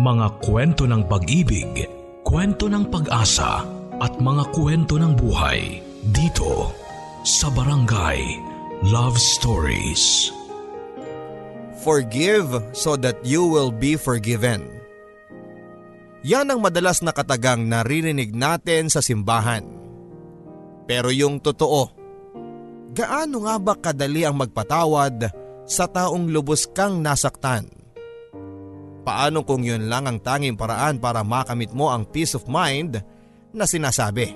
Mga kwento ng pag-ibig, kwento ng pag-asa at mga kwento ng buhay dito sa Barangay Love Stories. Forgive so that you will be forgiven. Yan ang madalas na katagang naririnig natin sa simbahan. Pero yung totoo, gaano nga ba kadali ang magpatawad sa taong lubos kang nasaktan? Paano kung yun lang ang tanging paraan para makamit mo ang peace of mind na sinasabi?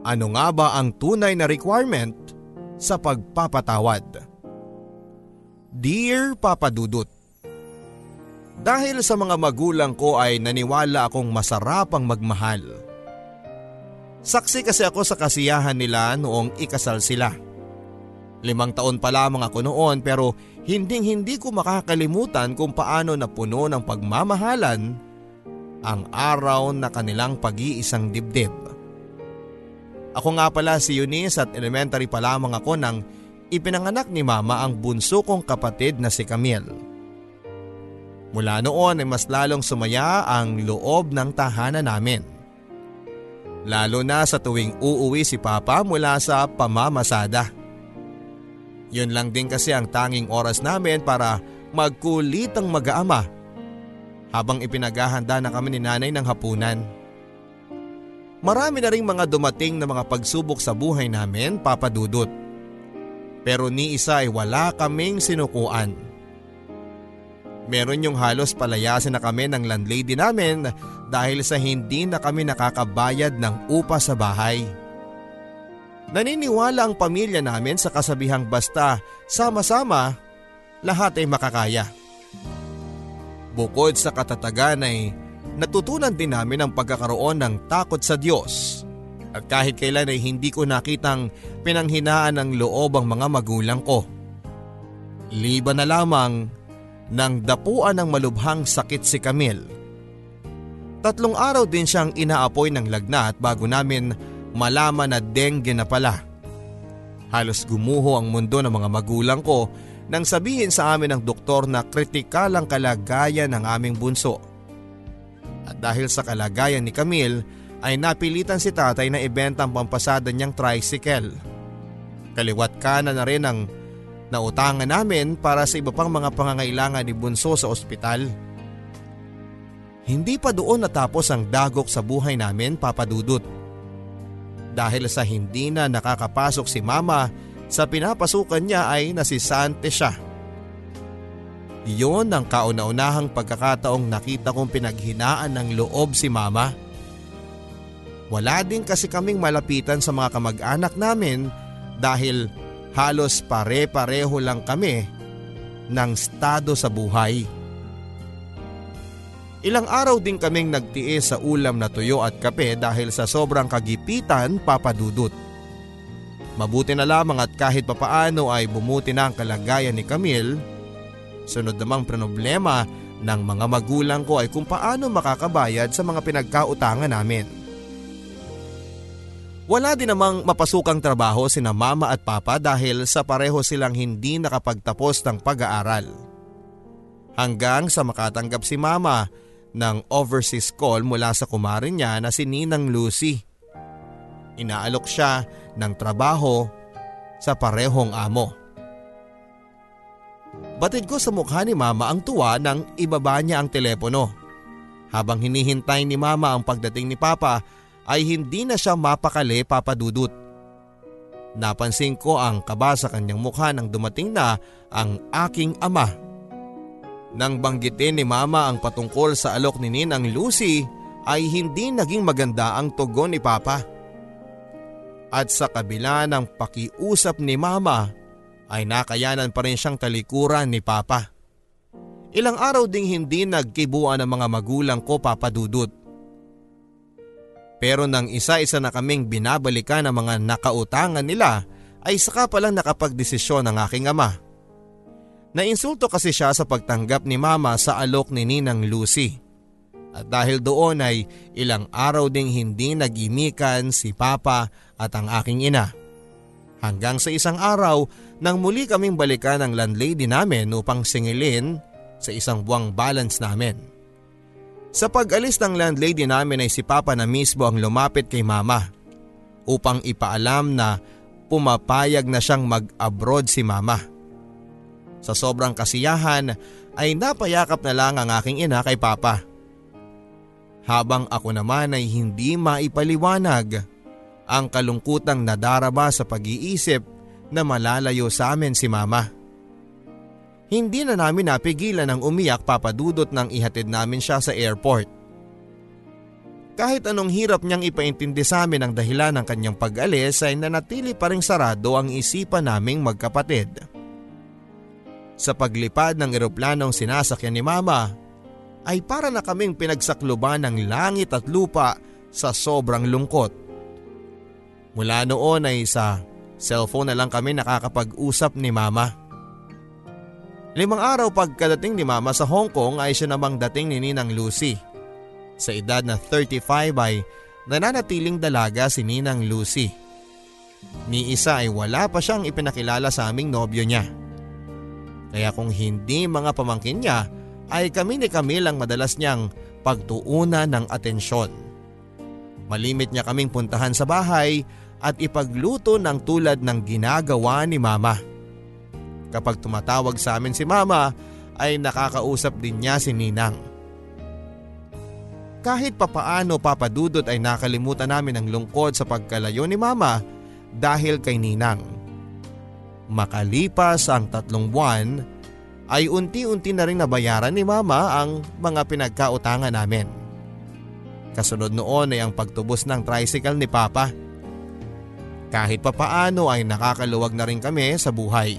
Ano nga ba ang tunay na requirement sa pagpapatawad? Dear Papa Dudut, Dahil sa mga magulang ko ay naniwala akong masarap ang magmahal. Saksi kasi ako sa kasiyahan nila noong ikasal sila. Limang taon pa lamang ako noon pero hinding hindi ko makakalimutan kung paano napuno ng pagmamahalan ang araw na kanilang pag-iisang dibdib. Ako nga pala si Eunice at elementary pa lamang ako nang ipinanganak ni mama ang bunso kong kapatid na si Camille. Mula noon ay mas lalong sumaya ang loob ng tahanan namin. Lalo na sa tuwing uuwi si Papa mula sa pamamasada. Yun lang din kasi ang tanging oras namin para magkulitang mag-aama habang ipinaghahanda na kami ni nanay ng hapunan. Marami na rin mga dumating na mga pagsubok sa buhay namin, Papa Dudut. Pero ni isa ay wala kaming sinukuan. Meron yung halos palayasin na kami ng landlady namin dahil sa hindi na kami nakakabayad ng upa sa bahay. Naniniwala ang pamilya namin sa kasabihang basta sama-sama lahat ay makakaya. Bukod sa katatagan ay natutunan din namin ang pagkakaroon ng takot sa Diyos. At kahit kailan ay hindi ko nakitang pinanghinaan ng loob ang mga magulang ko. Liba na lamang nang dapuan ng malubhang sakit si Camille. Tatlong araw din siyang inaapoy ng lagnat bago namin malaman na dengue na pala. Halos gumuho ang mundo ng mga magulang ko nang sabihin sa amin ng doktor na kritikal ang kalagayan ng aming bunso. At dahil sa kalagayan ni Camille ay napilitan si tatay na ibenta ang pampasada niyang tricycle. Kaliwat kanan na rin ang Nautangan namin para sa iba pang mga pangangailangan ni Bunso sa ospital. Hindi pa doon natapos ang dagok sa buhay namin papadudot. Dahil sa hindi na nakakapasok si mama sa pinapasukan niya ay nasisante siya. Iyon ang kauna-unahang pagkakataong nakita kong pinaghinaan ng loob si mama. Wala din kasi kaming malapitan sa mga kamag-anak namin dahil halos pare-pareho lang kami ng estado sa buhay. Ilang araw din kaming nagtiis sa ulam na tuyo at kape dahil sa sobrang kagipitan papadudot. Mabuti na lamang at kahit papaano ay bumuti na ang kalagayan ni Camille. Sunod namang problema ng mga magulang ko ay kung paano makakabayad sa mga pinagkautangan namin. Wala din namang mapasukang trabaho sina mama at papa dahil sa pareho silang hindi nakapagtapos ng pag-aaral. Hanggang sa makatanggap si mama ng overseas call mula sa kumarin niya na si Ninang Lucy. Inaalok siya ng trabaho sa parehong amo. Batid ko sa mukha ni mama ang tuwa nang ibaba niya ang telepono. Habang hinihintay ni mama ang pagdating ni papa ay hindi na siya mapakali papadudot. Napansin ko ang kaba sa kanyang mukha nang dumating na ang aking ama. Nang banggitin ni mama ang patungkol sa alok ni Ninang Lucy ay hindi naging maganda ang tugon ni Papa. At sa kabila ng pakiusap ni mama ay nakayanan pa rin siyang talikuran ni Papa. Ilang araw ding hindi nagkibuan ang mga magulang ko papadudot. Pero nang isa-isa na kaming binabalikan ang mga nakautangan nila ay saka palang nakapagdesisyon ang aking ama. Nainsulto kasi siya sa pagtanggap ni mama sa alok ni Ninang Lucy. At dahil doon ay ilang araw ding hindi nagimikan si Papa at ang aking ina. Hanggang sa isang araw nang muli kaming balikan ang landlady namin upang singilin sa isang buwang balance namin. Sa pag-alis ng landlady namin ay si Papa na mismo ang lumapit kay Mama upang ipaalam na pumapayag na siyang mag-abroad si Mama. Sa sobrang kasiyahan ay napayakap na lang ang aking ina kay Papa. Habang ako naman ay hindi maipaliwanag ang kalungkutang nadarama sa pag-iisip na malalayo sa amin si Mama. Hindi na namin napigilan ang umiyak papadudot nang ihatid namin siya sa airport. Kahit anong hirap niyang ipaintindi sa amin ang dahilan ng kanyang pag-alis ay nanatili pa rin sarado ang isipan naming magkapatid. Sa paglipad ng eroplanong sinasakyan ni Mama ay para na kaming pinagsakluban ng langit at lupa sa sobrang lungkot. Mula noon ay sa cellphone na lang kami nakakapag-usap ni Mama. Limang araw pagkadating ni Mama sa Hong Kong ay siya namang dating ni Ninang Lucy. Sa edad na 35 ay nananatiling dalaga si Ninang Lucy. Ni isa ay wala pa siyang ipinakilala sa aming nobyo niya. Kaya kung hindi mga pamangkin niya ay kami ni Camille ang madalas niyang pagtuunan ng atensyon. Malimit niya kaming puntahan sa bahay at ipagluto ng tulad ng ginagawa ni Mama. Kapag tumatawag sa amin si mama ay nakakausap din niya si Ninang. Kahit papaano papadudot ay nakalimutan namin ang lungkot sa pagkalayo ni mama dahil kay Ninang. Makalipas ang tatlong buwan ay unti-unti na rin nabayaran ni mama ang mga pinagkautangan namin. Kasunod noon ay ang pagtubos ng tricycle ni Papa. Kahit papaano ay nakakaluwag na rin kami sa buhay.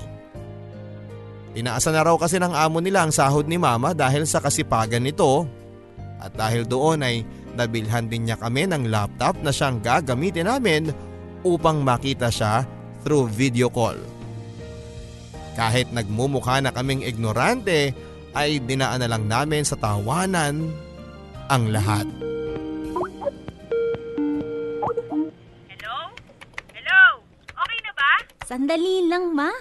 Tinaasan na raw kasi ng amo nila ang sahod ni mama dahil sa kasipagan nito at dahil doon ay nabilhan din niya kami ng laptop na siyang gagamitin namin upang makita siya through video call. Kahit nagmumukha na kaming ignorante ay dinaan na lang namin sa tawanan ang lahat. Hello? Hello? Okay na ba? Sandali lang, ma.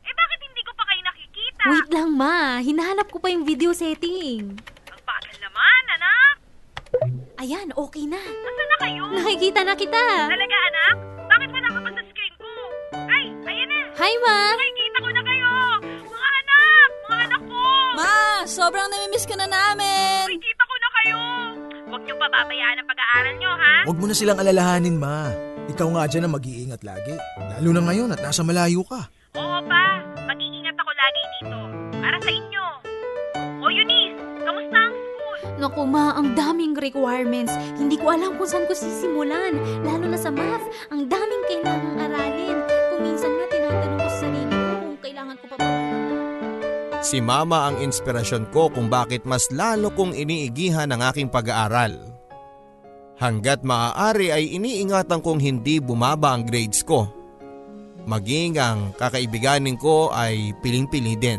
Eh bakit hindi ko pa kayo nakikita? Wait lang, ma. Hinahanap ko pa yung video setting. Ang bagal naman, anak. Ayan, okay na. Nasaan na kayo? Nakikita na kita. Talaga, anak? Bakit wala ka pa Hi, ma. Nakikita ko na kayo. Mga anak! Mga anak ko! Ma, sobrang namimiss ka na namin. Nakikita ko na kayo. Huwag niyo pa pabayaan ang pag-aaral niyo, ha? Huwag mo na silang alalahanin, ma. Ikaw nga dyan ang mag-iingat lagi. Lalo na ngayon at nasa malayo ka. Oo pa. Mag-iingat ako lagi dito. Para sa inyo. O Eunice, kamusta ang school? Naku, ma, ang daming requirements. Hindi ko alam kung saan ko sisimulan. Lalo na sa math. Ang daming kailangang aralin. Si mama ang inspirasyon ko kung bakit mas lalo kong iniigihan ang aking pag-aaral. Hanggat maaari ay iniingatan kong hindi bumaba ang grades ko. Maging ang kakaibiganin ko ay piling-pili din.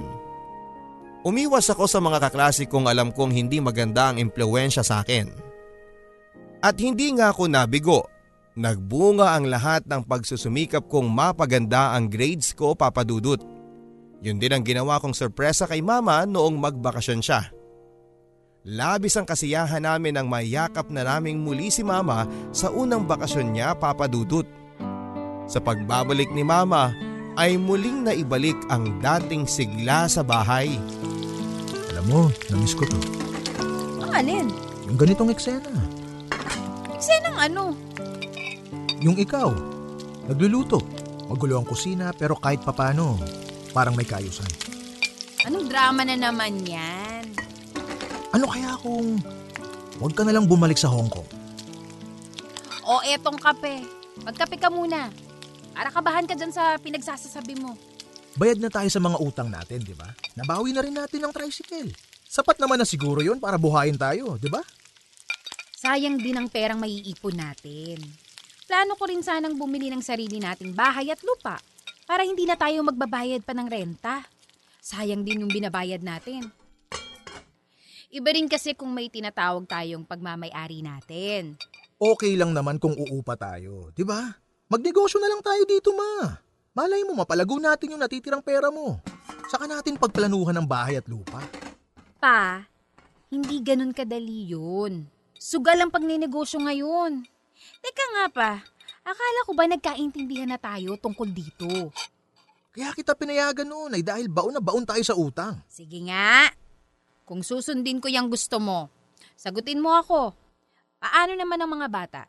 Umiwas ako sa mga kaklase kong alam kong hindi maganda ang impluensya sa akin. At hindi nga ako nabigo. Nagbunga ang lahat ng pagsusumikap kong mapaganda ang grades ko papadudot. Yun din ang ginawa kong sorpresa kay mama noong magbakasyon siya. Labis ang kasiyahan namin ang mayakap na naming muli si mama sa unang bakasyon niya papadudot. Sa pagbabalik ni mama ay muling naibalik ang dating sigla sa bahay. Alam mo, namiss ko to. Ang alin? Yung ganitong eksena. Senang ano? Yung ikaw, nagluluto. Magulo ang kusina pero kahit papano, parang may kayusan. Anong drama na naman yan? Ano kaya kung huwag ka na lang bumalik sa Hong Kong? O etong kape. Magkape ka muna. Para kabahan ka dyan sa pinagsasasabi mo. Bayad na tayo sa mga utang natin, di ba? Nabawi na rin natin ang tricycle. Sapat naman na siguro yun para buhayin tayo, di ba? Sayang din ang perang maiipon natin. Plano ko rin sanang bumili ng sarili nating bahay at lupa para hindi na tayo magbabayad pa ng renta. Sayang din yung binabayad natin. Iba rin kasi kung may tinatawag tayong pagmamayari natin. Okay lang naman kung uupa tayo, di ba? Magnegosyo na lang tayo dito, ma. Malay mo, mapalago natin yung natitirang pera mo. Saka natin pagplanuhan ng bahay at lupa. Pa, Hindi ganun kadali yun. Sugal ang pagninegosyo ngayon. Teka nga pa, akala ko ba nagkaintindihan na tayo tungkol dito? Kaya kita pinayagan noon ay dahil baon na baon tayo sa utang. Sige nga. Kung susundin ko yung gusto mo, sagutin mo ako. Paano naman ang mga bata?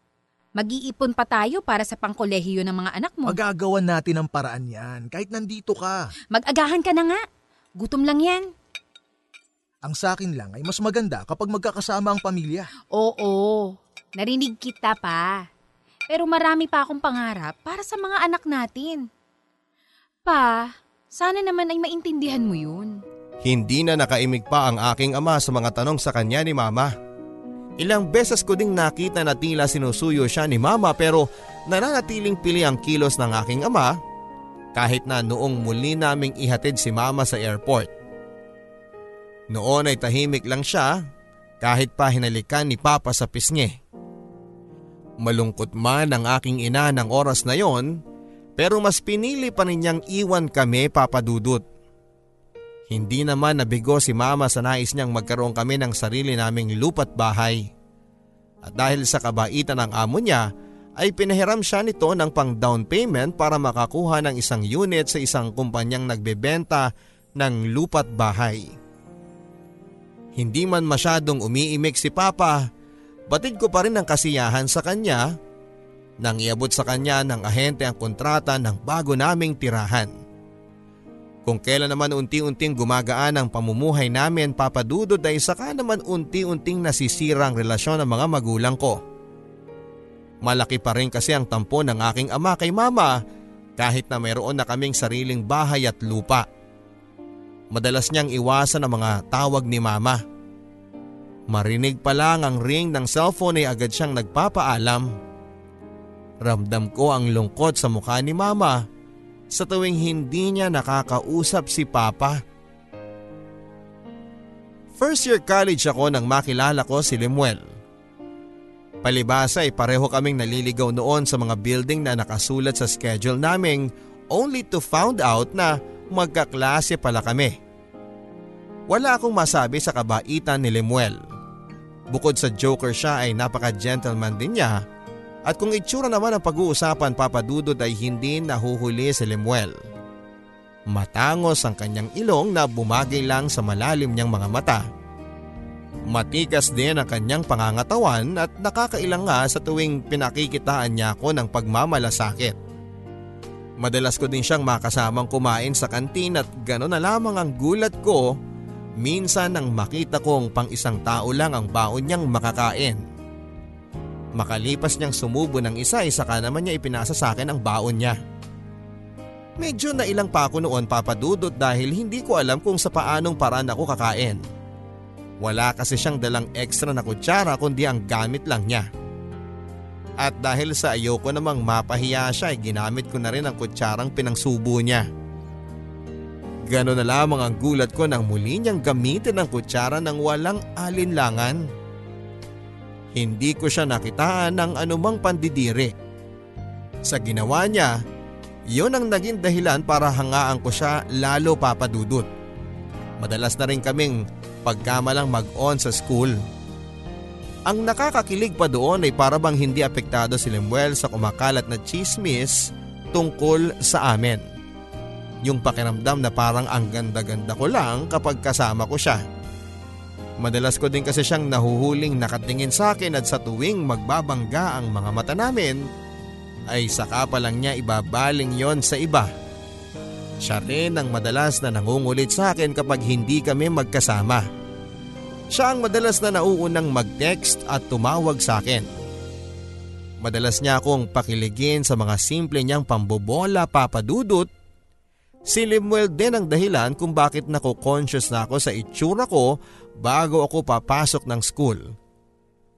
Mag-iipon pa tayo para sa pangkolehiyo ng mga anak mo. Magagawan natin ang paraan yan kahit nandito ka. Mag-agahan ka na nga. Gutom lang yan. Ang sa akin lang ay mas maganda kapag magkakasama ang pamilya. Oo, narinig kita pa. Pero marami pa akong pangarap para sa mga anak natin. Pa, sana naman ay maintindihan mo yun. Hindi na nakaimig pa ang aking ama sa mga tanong sa kanya ni mama. Ilang beses ko ding nakita na tila sinusuyo siya ni mama pero nananatiling pili ang kilos ng aking ama kahit na noong muli naming ihatid si mama sa airport. Noon ay tahimik lang siya kahit pa hinalikan ni papa sa pisngi. Malungkot man ang aking ina ng oras na yon pero mas pinili pa rin niyang iwan kami papadudot. Hindi naman nabigo si mama sa nais niyang magkaroon kami ng sarili naming lupat bahay. At dahil sa kabaitan ng amo niya ay pinahiram siya nito ng pang down payment para makakuha ng isang unit sa isang kumpanyang nagbebenta ng lupat bahay. Hindi man masyadong umiimik si Papa, batid ko pa rin ang kasiyahan sa kanya nang iabot sa kanya ng ahente ang kontrata ng bago naming tirahan. Kung kailan naman unti-unting gumagaan ang pamumuhay namin papadudod ay saka naman unti-unting nasisira ang relasyon ng mga magulang ko. Malaki pa rin kasi ang tampo ng aking ama kay mama kahit na mayroon na kaming sariling bahay at lupa. Madalas niyang iwasan ang mga tawag ni mama. Marinig pa lang ang ring ng cellphone ay agad siyang nagpapaalam. Ramdam ko ang lungkot sa mukha ni mama sa tuwing hindi niya nakakausap si Papa. First year college ako nang makilala ko si Lemuel. Palibasa ay pareho kaming naliligaw noon sa mga building na nakasulat sa schedule naming only to found out na magkaklase pala kami. Wala akong masabi sa kabaitan ni Lemuel. Bukod sa joker siya ay napaka-gentleman din niya at kung itsura naman ang pag-uusapan papadudod ay hindi nahuhuli si Lemuel. Matangos ang kanyang ilong na bumagay lang sa malalim niyang mga mata. Matikas din ang kanyang pangangatawan at nakakailang nga sa tuwing pinakikitaan niya ako ng pagmamalasakit. Madalas ko din siyang makasamang kumain sa kantin at gano'n na lamang ang gulat ko minsan nang makita kong pang isang tao lang ang baon niyang makakain. Makalipas niyang sumubo ng isa ay saka naman niya ipinasa sa akin ang baon niya. Medyo nailang pa ako noon papadudot dahil hindi ko alam kung sa paanong paraan ako kakain. Wala kasi siyang dalang extra na kutsara kundi ang gamit lang niya. At dahil sa ayoko namang mapahiya siya ay ginamit ko na rin ang kutsarang pinangsubo niya. Gano'n na lamang ang gulat ko nang muli niyang gamitin ang kutsara ng walang alinlangan. Hindi ko siya nakitaan ng anumang pandidiri. Sa ginawa niya, yun ang naging dahilan para hangaan ko siya lalo papadudot. Madalas na rin kaming pagkamalang mag-on sa school. Ang nakakakilig pa doon ay para bang hindi apektado si Lemuel sa kumakalat na chismis tungkol sa amin. Yung pakiramdam na parang ang ganda-ganda ko lang kapag kasama ko siya. Madalas ko din kasi siyang nahuhuling nakatingin sa akin at sa tuwing magbabangga ang mga mata namin ay saka pa lang niya ibabaling yon sa iba. Siya rin ang madalas na nangungulit sa akin kapag hindi kami magkasama. Siya ang madalas na nauunang mag-text at tumawag sa akin. Madalas niya akong pakiligin sa mga simple niyang pambobola papadudot. Si Limuel din ang dahilan kung bakit nako-conscious na ako sa itsura ko bago ako papasok ng school.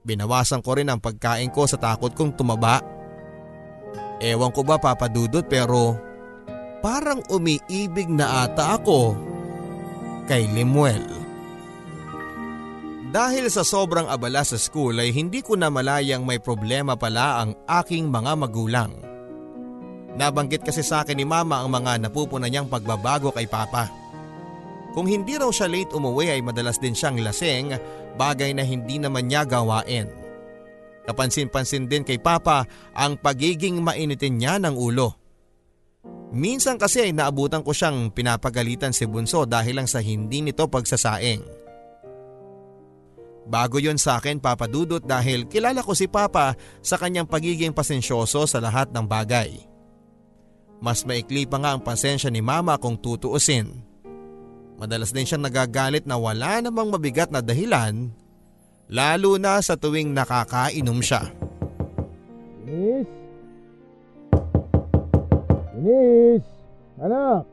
Binawasan ko rin ang pagkain ko sa takot kong tumaba. Ewan ko ba papadudot pero parang umiibig na ata ako kay Limuel. Dahil sa sobrang abala sa school ay hindi ko na malayang may problema pala ang aking mga magulang. Nabanggit kasi sa akin ni mama ang mga napupuna niyang pagbabago kay papa. Kung hindi raw siya late umuwi ay madalas din siyang laseng, bagay na hindi naman niya gawain. Kapansin-pansin din kay Papa ang pagiging mainitin niya ng ulo. Minsan kasi ay naabutan ko siyang pinapagalitan si Bunso dahil lang sa hindi nito pagsasaing. Bago yon sa akin papadudot dahil kilala ko si Papa sa kanyang pagiging pasensyoso sa lahat ng bagay. Mas maikli pa nga ang pasensya ni Mama kung tutuusin. Madalas din siyang nagagalit na wala namang mabigat na dahilan Lalo na sa tuwing nakakainom siya. Inis? Inis! Anak!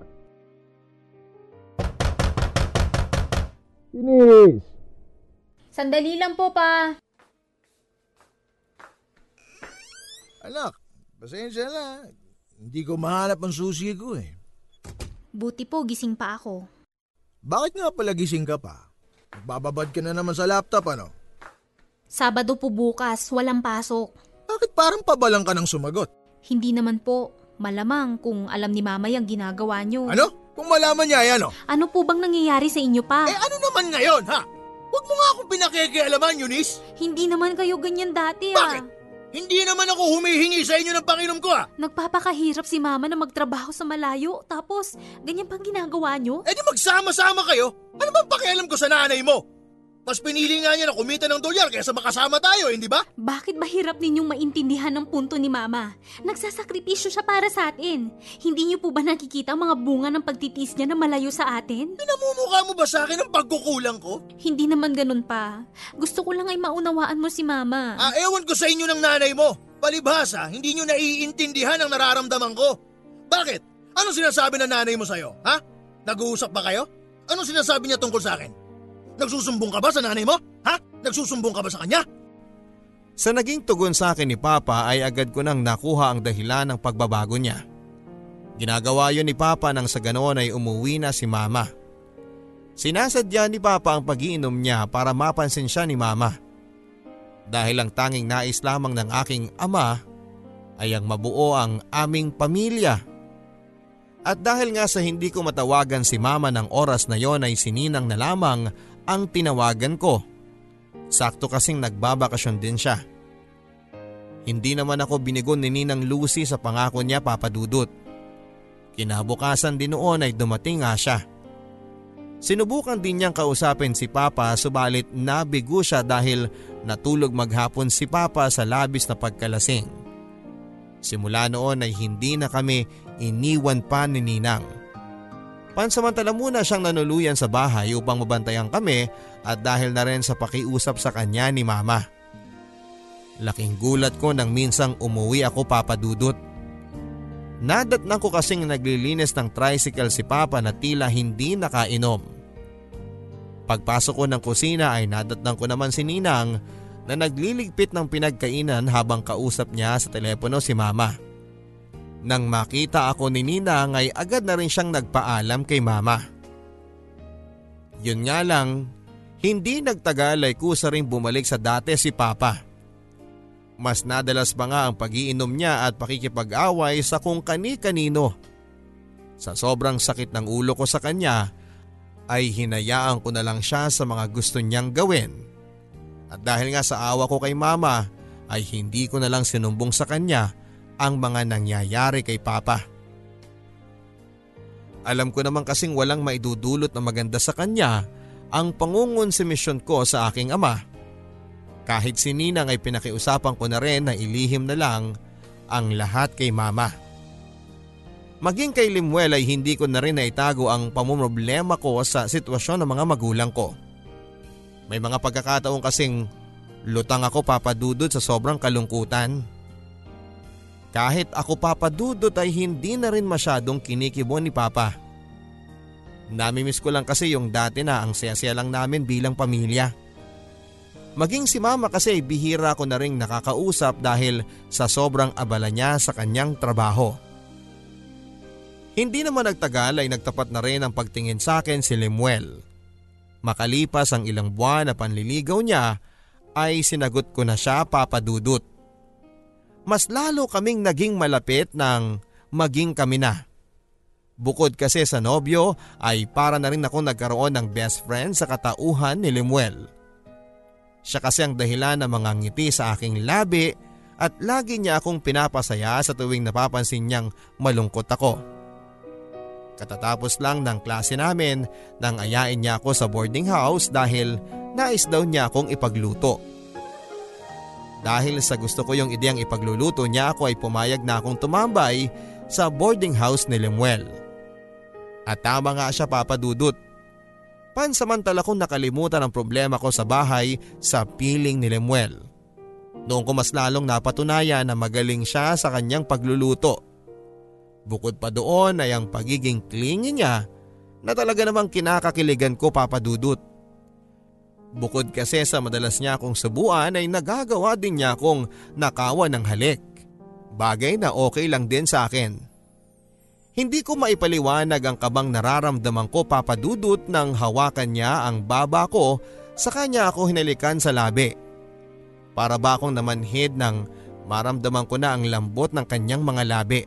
Inis! Sandali lang po pa. Anak, pasensya na. Hindi ko mahanap ang susi ko eh. Buti po, gising pa ako. Bakit nga pala gising ka pa? Bababad ka na naman sa laptop ano? Sabado po bukas, walang pasok. Bakit parang pabalang ka ng sumagot? Hindi naman po. Malamang kung alam ni mama yung ginagawa nyo. Ano? Kung malaman niya yan, oh. Ano po bang nangyayari sa inyo pa? Eh ano naman ngayon, ha? Huwag mo nga akong pinakikialaman, Eunice. Hindi naman kayo ganyan dati ah. Bakit? Hindi naman ako humihingi sa inyo ng panginom ko, ha? Nagpapakahirap si mama na magtrabaho sa malayo. Tapos, ganyan pang ginagawa nyo? Eh di magsama-sama kayo. Ano bang pakialam ko sa nanay mo? Mas pinili nga niya na kumita ng dolyar kaysa makasama tayo, hindi ba? Bakit ba hirap ninyong maintindihan ang punto ni Mama? Nagsasakripisyo siya para sa atin. Hindi niyo po ba nakikita ang mga bunga ng pagtitiis niya na malayo sa atin? Pinamumukha mo ba sa akin ang pagkukulang ko? Hindi naman ganun pa. Gusto ko lang ay maunawaan mo si Mama. Ah, ewan ko sa inyo ng nanay mo. Palibhasa, hindi nyo naiintindihan ang nararamdaman ko. Bakit? Anong sinasabi ng nanay mo sa'yo, ha? Nag-uusap ba kayo? Anong sinasabi niya tungkol sa akin? Nagsusumbong ka ba sa nanay mo? Ha? Nagsusumbong ka ba sa kanya? Sa naging tugon sa akin ni Papa ay agad ko nang nakuha ang dahilan ng pagbabago niya. Ginagawa yon ni Papa nang sa ganoon ay umuwi na si Mama. Sinasadya ni Papa ang pagiinom niya para mapansin siya ni Mama. Dahil ang tanging nais lamang ng aking ama ay ang mabuo ang aming pamilya. At dahil nga sa hindi ko matawagan si Mama ng oras na yon ay sininang na lamang ang tinawagan ko. Sakto kasing nagbabakasyon din siya. Hindi naman ako binigon ni Ninang Lucy sa pangako niya papadudot. Kinabukasan din noon ay dumating nga siya. Sinubukan din niyang kausapin si Papa subalit nabigo siya dahil natulog maghapon si Papa sa labis na pagkalasing. Simula noon ay hindi na kami iniwan pa ni Ninang. Pansamantala muna siyang nanuluyan sa bahay upang mabantayan kami at dahil na rin sa pakiusap sa kanya ni mama. Laking gulat ko nang minsang umuwi ako papadudot. Nadatnan ko kasing naglilinis ng tricycle si Papa na tila hindi nakainom. Pagpasok ko ng kusina ay nadatnan ko naman si Ninang na nagliligpit ng pinagkainan habang kausap niya sa telepono si Mama. Nang makita ako ni Ninang ay agad na rin siyang nagpaalam kay mama. Yun nga lang, hindi nagtagal ay kusa rin bumalik sa dati si Papa. Mas nadalas pa nga ang pagiinom niya at pakikipag-away sa kung kani-kanino. Sa sobrang sakit ng ulo ko sa kanya, ay hinayaan ko na lang siya sa mga gusto niyang gawin. At dahil nga sa awa ko kay mama, ay hindi ko na lang sinumbong sa kanya ang mga nangyayari kay Papa. Alam ko naman kasing walang maidudulot na maganda sa kanya ang pangungonsumisyon ko sa aking ama. Kahit si Ninang ay pinakiusapan ko na rin na ilihim na lang ang lahat kay mama. Maging kay Limuel ay hindi ko na rin naitago ang pamumroblema ko sa sitwasyon ng mga magulang ko. May mga pagkakataon kasing lutang ako papadudod sa sobrang kalungkutan. Kahit ako papadudot ay hindi na rin masyadong kinikibon ni Papa. Namimiss ko lang kasi yung dati na ang saya-saya lang namin bilang pamilya. Maging si mama kasi bihira ko na rin nakakausap dahil sa sobrang abala niya sa kanyang trabaho. Hindi naman nagtagal ay nagtapat na rin ang pagtingin sa akin si Lemuel. Makalipas ang ilang buwan na panliligaw niya ay sinagot ko na siya papadudot mas lalo kaming naging malapit ng maging kami na. Bukod kasi sa nobyo ay para na rin ako nagkaroon ng best friend sa katauhan ni Lemuel. Siya kasi ang dahilan ng mga ngiti sa aking labi at lagi niya akong pinapasaya sa tuwing napapansin niyang malungkot ako. Katatapos lang ng klase namin nang ayain niya ako sa boarding house dahil nais daw niya akong ipagluto. Dahil sa gusto ko yung ideyang ipagluluto niya ako ay pumayag na akong tumambay sa boarding house ni Lemuel. At tama nga siya papadudot. Pansamantala kong nakalimutan ang problema ko sa bahay sa piling ni Lemuel. Noong ko mas lalong napatunayan na magaling siya sa kanyang pagluluto. Bukod pa doon ay ang pagiging clingy niya na talaga namang kinakakiligan ko papadudot. Bukod kasi sa madalas niya akong subuan ay nagagawa din niya akong nakawan ng halik. Bagay na okay lang din sa akin. Hindi ko maipaliwanag ang kabang nararamdaman ko papadudot nang hawakan niya ang baba ko sa kanya ako hinalikan sa labi. Para ba akong namanhid nang maramdaman ko na ang lambot ng kanyang mga labi.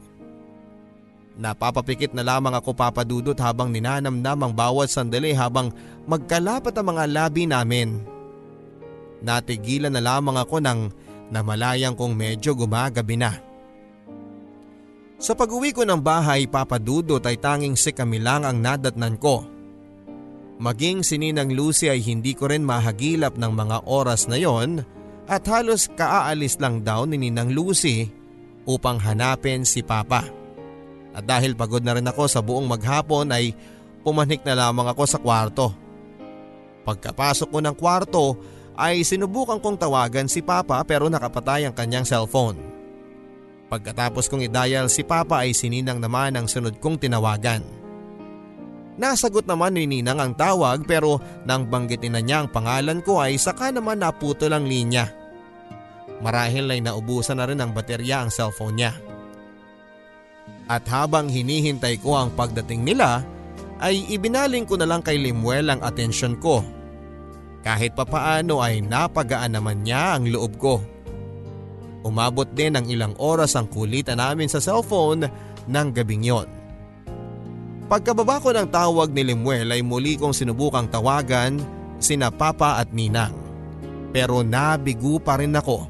Napapapikit na lamang ako papadudot habang ninanamnam ang bawat sandali habang magkalapat ang mga labi namin. Natigilan na lamang ako nang namalayang kong medyo gumagabi na. Sa pag-uwi ko ng bahay papadudot ay tanging si kami lang ang nadatnan ko. Maging si Ninang Lucy ay hindi ko rin mahagilap ng mga oras na yon at halos kaaalis lang daw ni Ninang Lucy upang hanapin si Papa. At dahil pagod na rin ako sa buong maghapon ay pumanik na lamang ako sa kwarto. Pagkapasok ko ng kwarto ay sinubukan kong tawagan si Papa pero nakapatay ang kanyang cellphone. Pagkatapos kong i-dial si Papa ay sininang naman ang sunod kong tinawagan. Nasagot naman ni Ninang ang tawag pero nang banggitin na niya ang pangalan ko ay saka naman naputol ang linya. Marahil ay naubusan na rin ang baterya ang cellphone niya. At habang hinihintay ko ang pagdating nila ay ibinaling ko na lang kay Limuel ang atensyon ko. Kahit papaano ay napagaan naman niya ang loob ko. Umabot din ng ilang oras ang kulitan namin sa cellphone ng gabing yon. Pagkababa ko ng tawag ni Limuel ay muli kong sinubukang tawagan sina Papa at Ninang. Pero nabigo pa rin ako.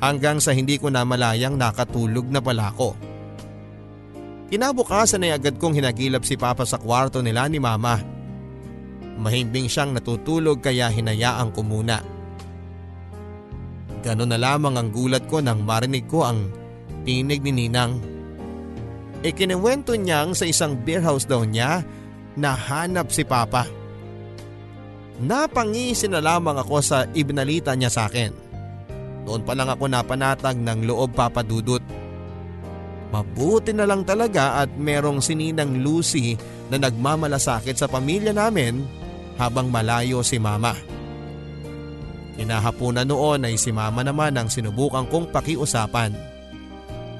Hanggang sa hindi ko na malayang nakatulog na pala ako. Kinabukasan ay agad kong hinagilap si Papa sa kwarto nila ni Mama. Mahimbing siyang natutulog kaya hinayaan ko muna. Ganon na lamang ang gulat ko nang marinig ko ang tinig ni Ninang. Ikinuwento niyang sa isang beer house daw niya na hanap si Papa. Napangisi na lamang ako sa ibinalita niya sa akin. Noon pa lang ako napanatag ng loob papadudot. Mabuti na lang talaga at merong sininang Lucy na nagmamalasakit sa pamilya namin habang malayo si mama. Kinahapunan noon ay si mama naman ang sinubukan kong pakiusapan.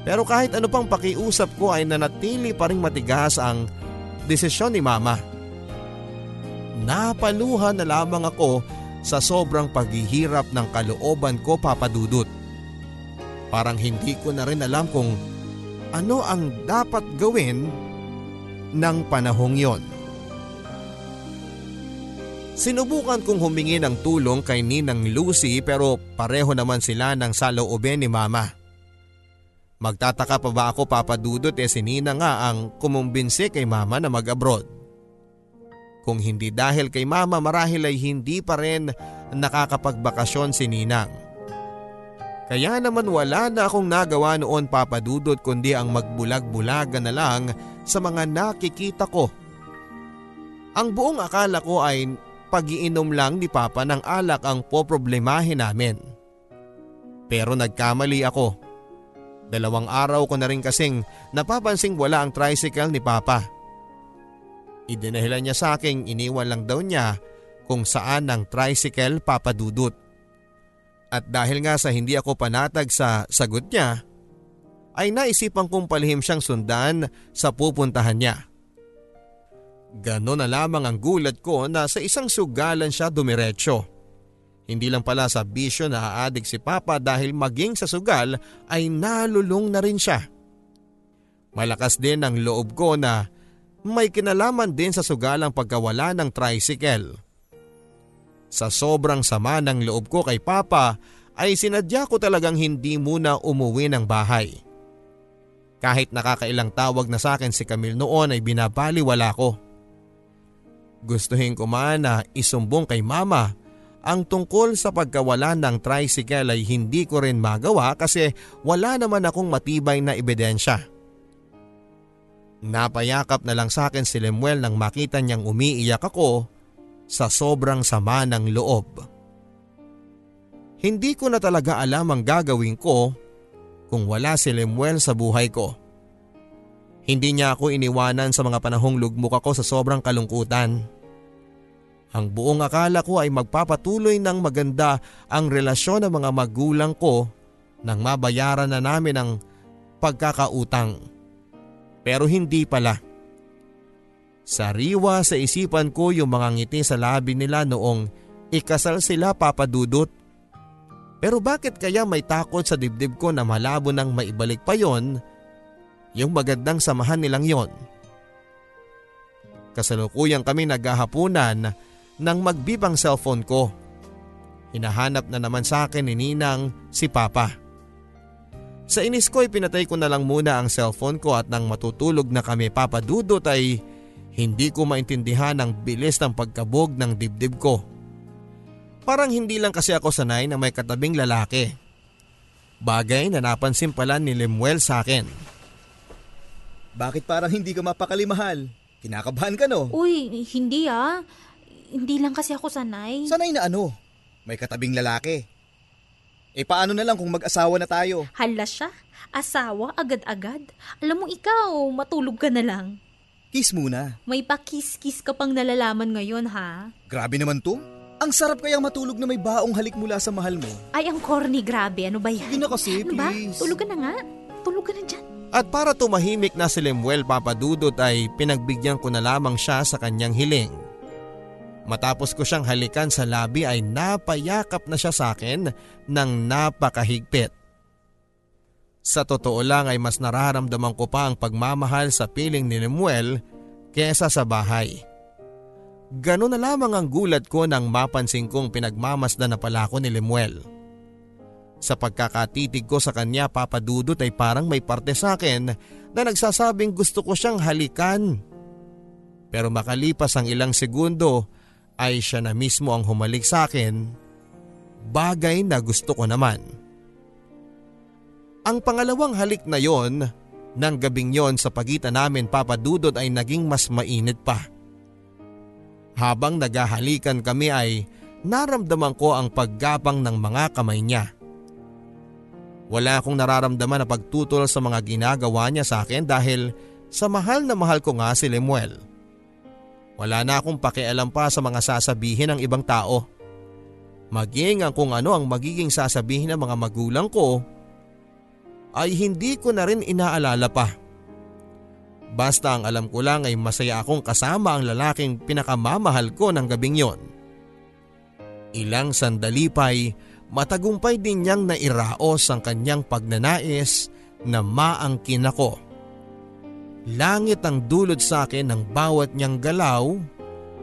Pero kahit ano pang pakiusap ko ay nanatili pa rin matigas ang desisyon ni mama. Napaluhan na lamang ako sa sobrang paghihirap ng kalooban ko papadudot. Parang hindi ko na rin alam kung ano ang dapat gawin ng panahong yon. Sinubukan kong humingi ng tulong kay Ninang Lucy pero pareho naman sila ng salooben ni Mama. Magtataka pa ba ako papadudot eh si Nina nga ang kumumbinsi kay Mama na mag-abroad. Kung hindi dahil kay Mama marahil ay hindi pa rin nakakapagbakasyon si Ninang. Kaya naman wala na akong nagawa noon papadudot kundi ang magbulag-bulagan na lang sa mga nakikita ko. Ang buong akala ko ay pagiinom lang ni Papa ng alak ang poproblemahin namin. Pero nagkamali ako. Dalawang araw ko na rin kasing napapansing wala ang tricycle ni Papa. Idinahilan niya sa akin iniwan lang daw niya kung saan ang tricycle papadudot. At dahil nga sa hindi ako panatag sa sagot niya, ay naisipan kong palihim siyang sundan sa pupuntahan niya. Ganon na lamang ang gulat ko na sa isang sugalan siya dumiretso. Hindi lang pala sa bisyo na aadik si Papa dahil maging sa sugal ay nalulung na rin siya. Malakas din ang loob ko na may kinalaman din sa sugalang pagkawala ng tricycle. Sa sobrang sama ng loob ko kay Papa ay sinadya ko talagang hindi muna umuwi ng bahay. Kahit nakakailang tawag na sa akin si Camille noon ay binabaliwala ko. Gustuhin ko man na isumbong kay mama ang tungkol sa pagkawala ng tricycle ay hindi ko rin magawa kasi wala naman akong matibay na ebidensya. Napayakap na lang sa akin si Lemuel nang makita niyang umiiyak ako sa sobrang sama ng loob. Hindi ko na talaga alam ang gagawin ko kung wala si Lemuel sa buhay ko. Hindi niya ako iniwanan sa mga panahong lugmok ako sa sobrang kalungkutan. Ang buong akala ko ay magpapatuloy ng maganda ang relasyon ng mga magulang ko nang mabayaran na namin ang pagkakautang. Pero hindi pala. Sariwa sa isipan ko yung mga ngiti sa labi nila noong ikasal sila papadudot. Pero bakit kaya may takot sa dibdib ko na malabo nang maibalik pa yon yung magandang samahan nilang yon? Kasalukuyang kami naghahapunan nang magbibang cellphone ko. Hinahanap na naman sa akin ni Ninang si Papa. Sa inis ko ay pinatay ko na lang muna ang cellphone ko at nang matutulog na kami papadudot ay hindi ko maintindihan ang bilis ng pagkabog ng dibdib ko. Parang hindi lang kasi ako sanay na may katabing lalaki. Bagay na napansin pala ni Lemuel sa akin. Bakit parang hindi ka mapakali mahal? Kinakabahan ka no? Uy, hindi ah. Hindi lang kasi ako sanay. Sanay na ano? May katabing lalaki. Eh paano na lang kung mag-asawa na tayo? Hala siya. Asawa agad-agad. Alam mo ikaw, matulog ka na lang. Kiss muna. May pakis-kiss ka pang nalalaman ngayon ha. Grabe naman to. Ang sarap kayang matulog na may baong halik mula sa mahal mo. Ay, ang corny, grabe. Ano ba yan? Sige na kasi, ano ba? please. Tulog ka na nga. Tulog ka na dyan. At para tumahimik na si Lemuel papadudot ay pinagbigyan ko na lamang siya sa kanyang hiling. Matapos ko siyang halikan sa labi ay napayakap na siya sa akin ng napakahigpit. Sa totoo lang ay mas nararamdaman ko pa ang pagmamahal sa piling ni Lemuel kesa sa bahay. Ganun na lamang ang gulat ko nang mapansin kong pinagmamasdan na pala ako ni Lemuel. Sa pagkakatitig ko sa kanya papadudot ay parang may parte sa akin na nagsasabing gusto ko siyang halikan. Pero makalipas ang ilang segundo ay siya na mismo ang humalik sa akin, bagay na gusto ko naman. Ang pangalawang halik na yon, ng gabing yon sa pagitan namin papadudod ay naging mas mainit pa. Habang naghahalikan kami ay naramdaman ko ang paggapang ng mga kamay niya. Wala akong nararamdaman na pagtutol sa mga ginagawa niya sa akin dahil sa mahal na mahal ko nga si Lemuel. Wala na akong pakialam pa sa mga sasabihin ng ibang tao. Maging ang kung ano ang magiging sasabihin ng mga magulang ko ay hindi ko na rin inaalala pa. Basta ang alam ko lang ay masaya akong kasama ang lalaking pinakamamahal ko ng gabing yon. Ilang sandali pa'y matagumpay din niyang nairaos ang kanyang pagnanais na maangkin ako. Langit ang dulot sa akin ng bawat niyang galaw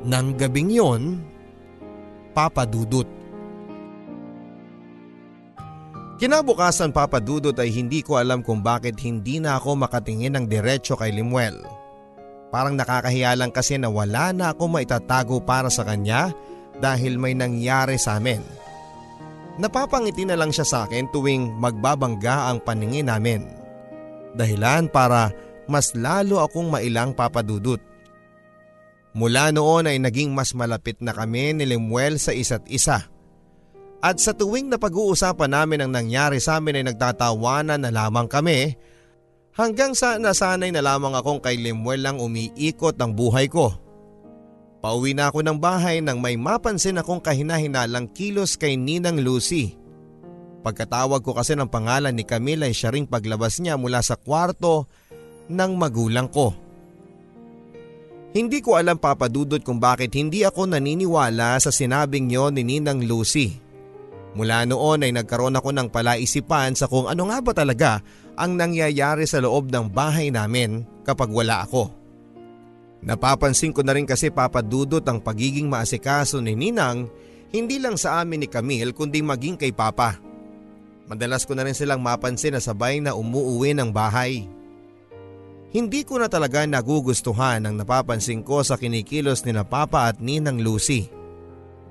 ng gabing yon, papadudot. Kinabukasan papadudot ay hindi ko alam kung bakit hindi na ako makatingin ng diretsyo kay Limuel. Parang nakakahiya lang kasi na wala na ako maitatago para sa kanya dahil may nangyari sa amin. Napapangiti na lang siya sa akin tuwing magbabangga ang paningin namin. Dahilan para mas lalo akong mailang papadudot. Mula noon ay naging mas malapit na kami ni Lemuel sa isa't isa. At sa tuwing na pag-uusapan namin ang nangyari sa amin ay nagtatawanan na lamang kami hanggang sa nasanay na lamang akong kay Lemuel lang umiikot ang buhay ko. Pauwi na ako ng bahay nang may mapansin akong kahinahinalang kilos kay Ninang Lucy. Pagkatawag ko kasi ng pangalan ni Camila ay siya ring paglabas niya mula sa kwarto ng magulang ko. Hindi ko alam papadudot kung bakit hindi ako naniniwala sa sinabing yon ni Ninang Lucy. Mula noon ay nagkaroon ako ng palaisipan sa kung ano nga ba talaga ang nangyayari sa loob ng bahay namin kapag wala ako. Napapansin ko na rin kasi papadudot ang pagiging maasikaso ni Ninang hindi lang sa amin ni Camille kundi maging kay Papa. Madalas ko na rin silang mapansin na sabay na umuuwi ng bahay. Hindi ko na talaga nagugustuhan ang napapansin ko sa kinikilos ni na Papa at Ninang Lucy.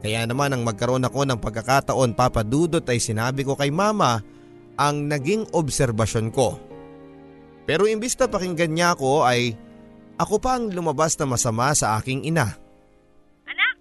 Kaya naman ang magkaroon ako ng pagkakataon papadudot ay sinabi ko kay mama ang naging obserbasyon ko. Pero imbis na pakinggan niya ako ay ako pa ang lumabas na masama sa aking ina. Anak,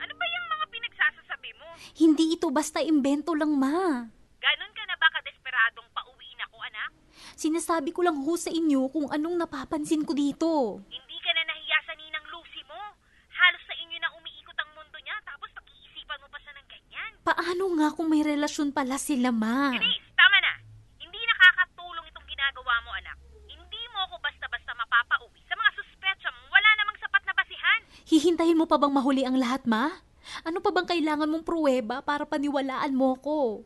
ano ba yung mga pinagsasasabi mo? Hindi ito basta imbento lang, ma. Ganon ka na ba kadesperadong pauwiin ako, anak? Sinasabi ko lang ho sa inyo kung anong napapansin ko dito. Hindi ka na nahiya sa ninang Lucy mo. Halos sa inyo na umiikot ang mundo niya tapos pag-iisipan mo pa siya ng ganyan. Paano nga kung may relasyon pala sila, ma? Denise, tama na. Hindi nakakatulong itong ginagawa mo, anak. Hindi mo ako basta-basta mapapauwi sa mga suspetsa mong wala namang sapat na basihan. Hihintayin mo pa bang mahuli ang lahat, ma? Ano pa bang kailangan mong pruweba para paniwalaan mo ko?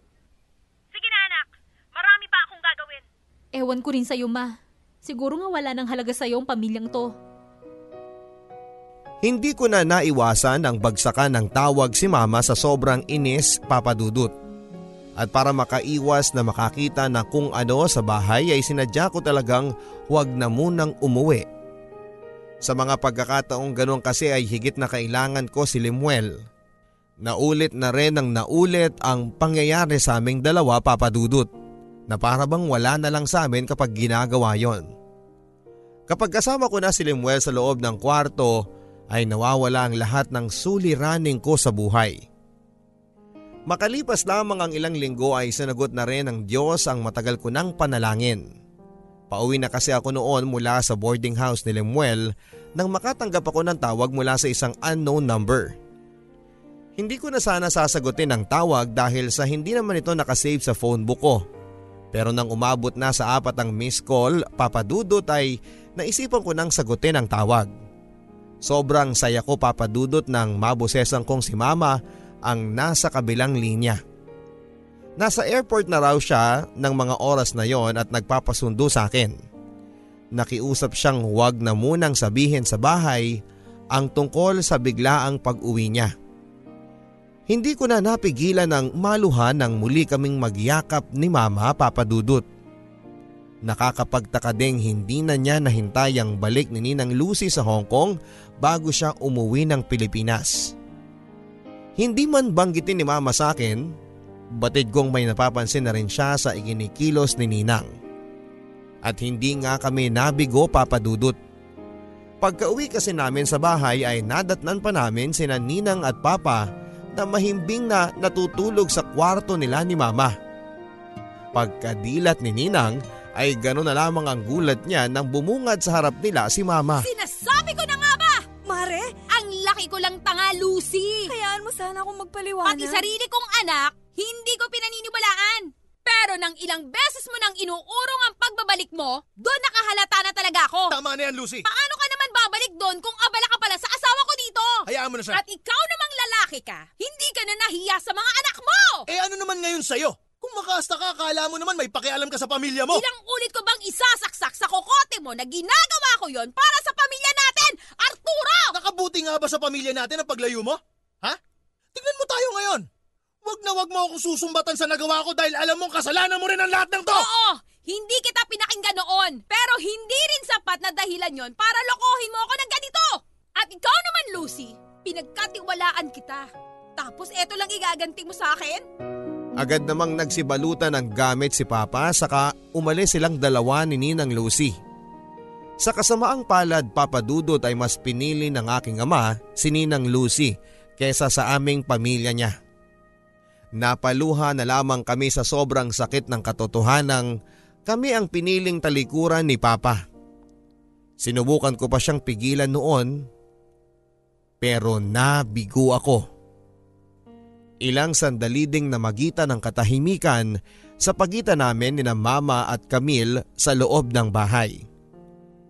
Sige na, anak. Marami pa akong gagawin. Ewan ko rin sa'yo, ma. Siguro nga wala nang halaga sa'yo ang pamilyang to. Hindi ko na naiwasan ang bagsakan ng tawag si mama sa sobrang inis papadudot. At para makaiwas na makakita na kung ano sa bahay ay sinadya ko talagang huwag na munang umuwi. Sa mga pagkakataong ganun kasi ay higit na kailangan ko si Limuel. Naulit na rin ang naulit ang pangyayari sa aming dalawa papadudot na para bang wala na lang sa amin kapag ginagawa yon. Kapag kasama ko na si Limuel sa loob ng kwarto ay nawawala ang lahat ng suliraning ko sa buhay. Makalipas lamang ang ilang linggo ay sinagot na rin ng Diyos ang matagal ko ng panalangin. Pauwi na kasi ako noon mula sa boarding house ni Lemuel nang makatanggap ako ng tawag mula sa isang unknown number. Hindi ko na sana sasagutin ang tawag dahil sa hindi naman ito nakasave sa phone book ko. Pero nang umabot na sa apat ang missed call, papadudot ay naisipan ko nang sagutin ang tawag. Sobrang saya ko papadudot ng mabusesan kong si mama ang nasa kabilang linya. Nasa airport na raw siya ng mga oras na yon at nagpapasundo sa akin. Nakiusap siyang huwag na munang sabihin sa bahay ang tungkol sa biglaang pag-uwi niya. Hindi ko na napigilan ng maluhan nang muli kaming magyakap ni mama papadudot. Nakakapagtaka ding hindi na niya nahintay ang balik ni Ninang Lucy sa Hong Kong bago siya umuwi ng Pilipinas. Hindi man banggitin ni mama sa akin, batid kong may napapansin na rin siya sa ikinikilos ni Ninang. At hindi nga kami nabigo papadudot. Pagka uwi kasi namin sa bahay ay nadatnan pa namin sina Ninang at Papa na mahimbing na natutulog sa kwarto nila ni Mama. Pagkadilat ni Ninang ay gano'n na lamang ang gulat niya nang bumungad sa harap nila si Mama. Sinasabi ba? Mare, Ang laki ko lang tanga, Lucy. hayaan mo sana akong magpaliwanag. Pati sarili kong anak, hindi ko pinaniniwalaan. Pero nang ilang beses mo nang inuurong ang pagbabalik mo, doon nakahalata na talaga ako. Tama na yan, Lucy. Paano ka naman babalik doon kung abala ka pala sa asawa ko dito? Hayaan mo na siya. At ikaw namang lalaki ka, hindi ka na nahiya sa mga anak mo! Eh ano naman ngayon sa'yo? Kung makasta ka, akala mo naman may pakialam ka sa pamilya mo. Ilang ulit ko bang isasaksak sa kokote mo na ginagawa ko yon para sa pamilya natin, Arturo! Nakabuti nga ba sa pamilya natin ang paglayo mo? Ha? Tignan mo tayo ngayon. Wag na wag mo akong susumbatan sa nagawa ko dahil alam mong kasalanan mo rin ang lahat ng to. Oo, hindi kita pinakinggan noon, pero hindi rin sapat na dahilan yon para lokohin mo ako ng ganito. At ikaw naman, Lucy, pinagkatiwalaan kita. Tapos eto lang igaganti mo sa akin? Agad namang nagsibalutan ng gamit si Papa saka umalis silang dalawa ni Ninang Lucy. Sa kasamaang palad papadudot ay mas pinili ng aking ama si Ninang Lucy kesa sa aming pamilya niya. Napaluha na lamang kami sa sobrang sakit ng katotohanang kami ang piniling talikuran ni Papa. Sinubukan ko pa siyang pigilan noon pero nabigo ako. Ilang sandali ding namagitan ng katahimikan sa pagitan namin ni na Mama at Camille sa loob ng bahay.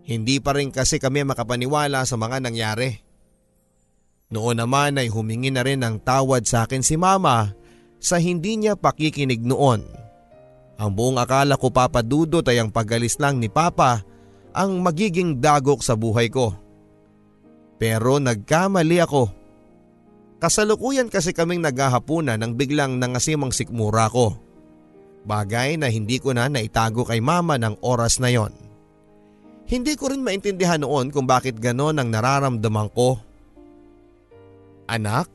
Hindi pa rin kasi kami makapaniwala sa mga nangyari. Noon naman ay humingi na rin ng tawad sa akin si Mama sa hindi niya pakikinig noon. Ang buong akala ko papadudot ay ang pagalis lang ni Papa ang magiging dagok sa buhay ko. Pero nagkamali ako. Kasalukuyan kasi kaming naghahapunan nang biglang nangasimang sikmura ko. Bagay na hindi ko na naitago kay mama ng oras na yon. Hindi ko rin maintindihan noon kung bakit ganon ang nararamdaman ko. Anak,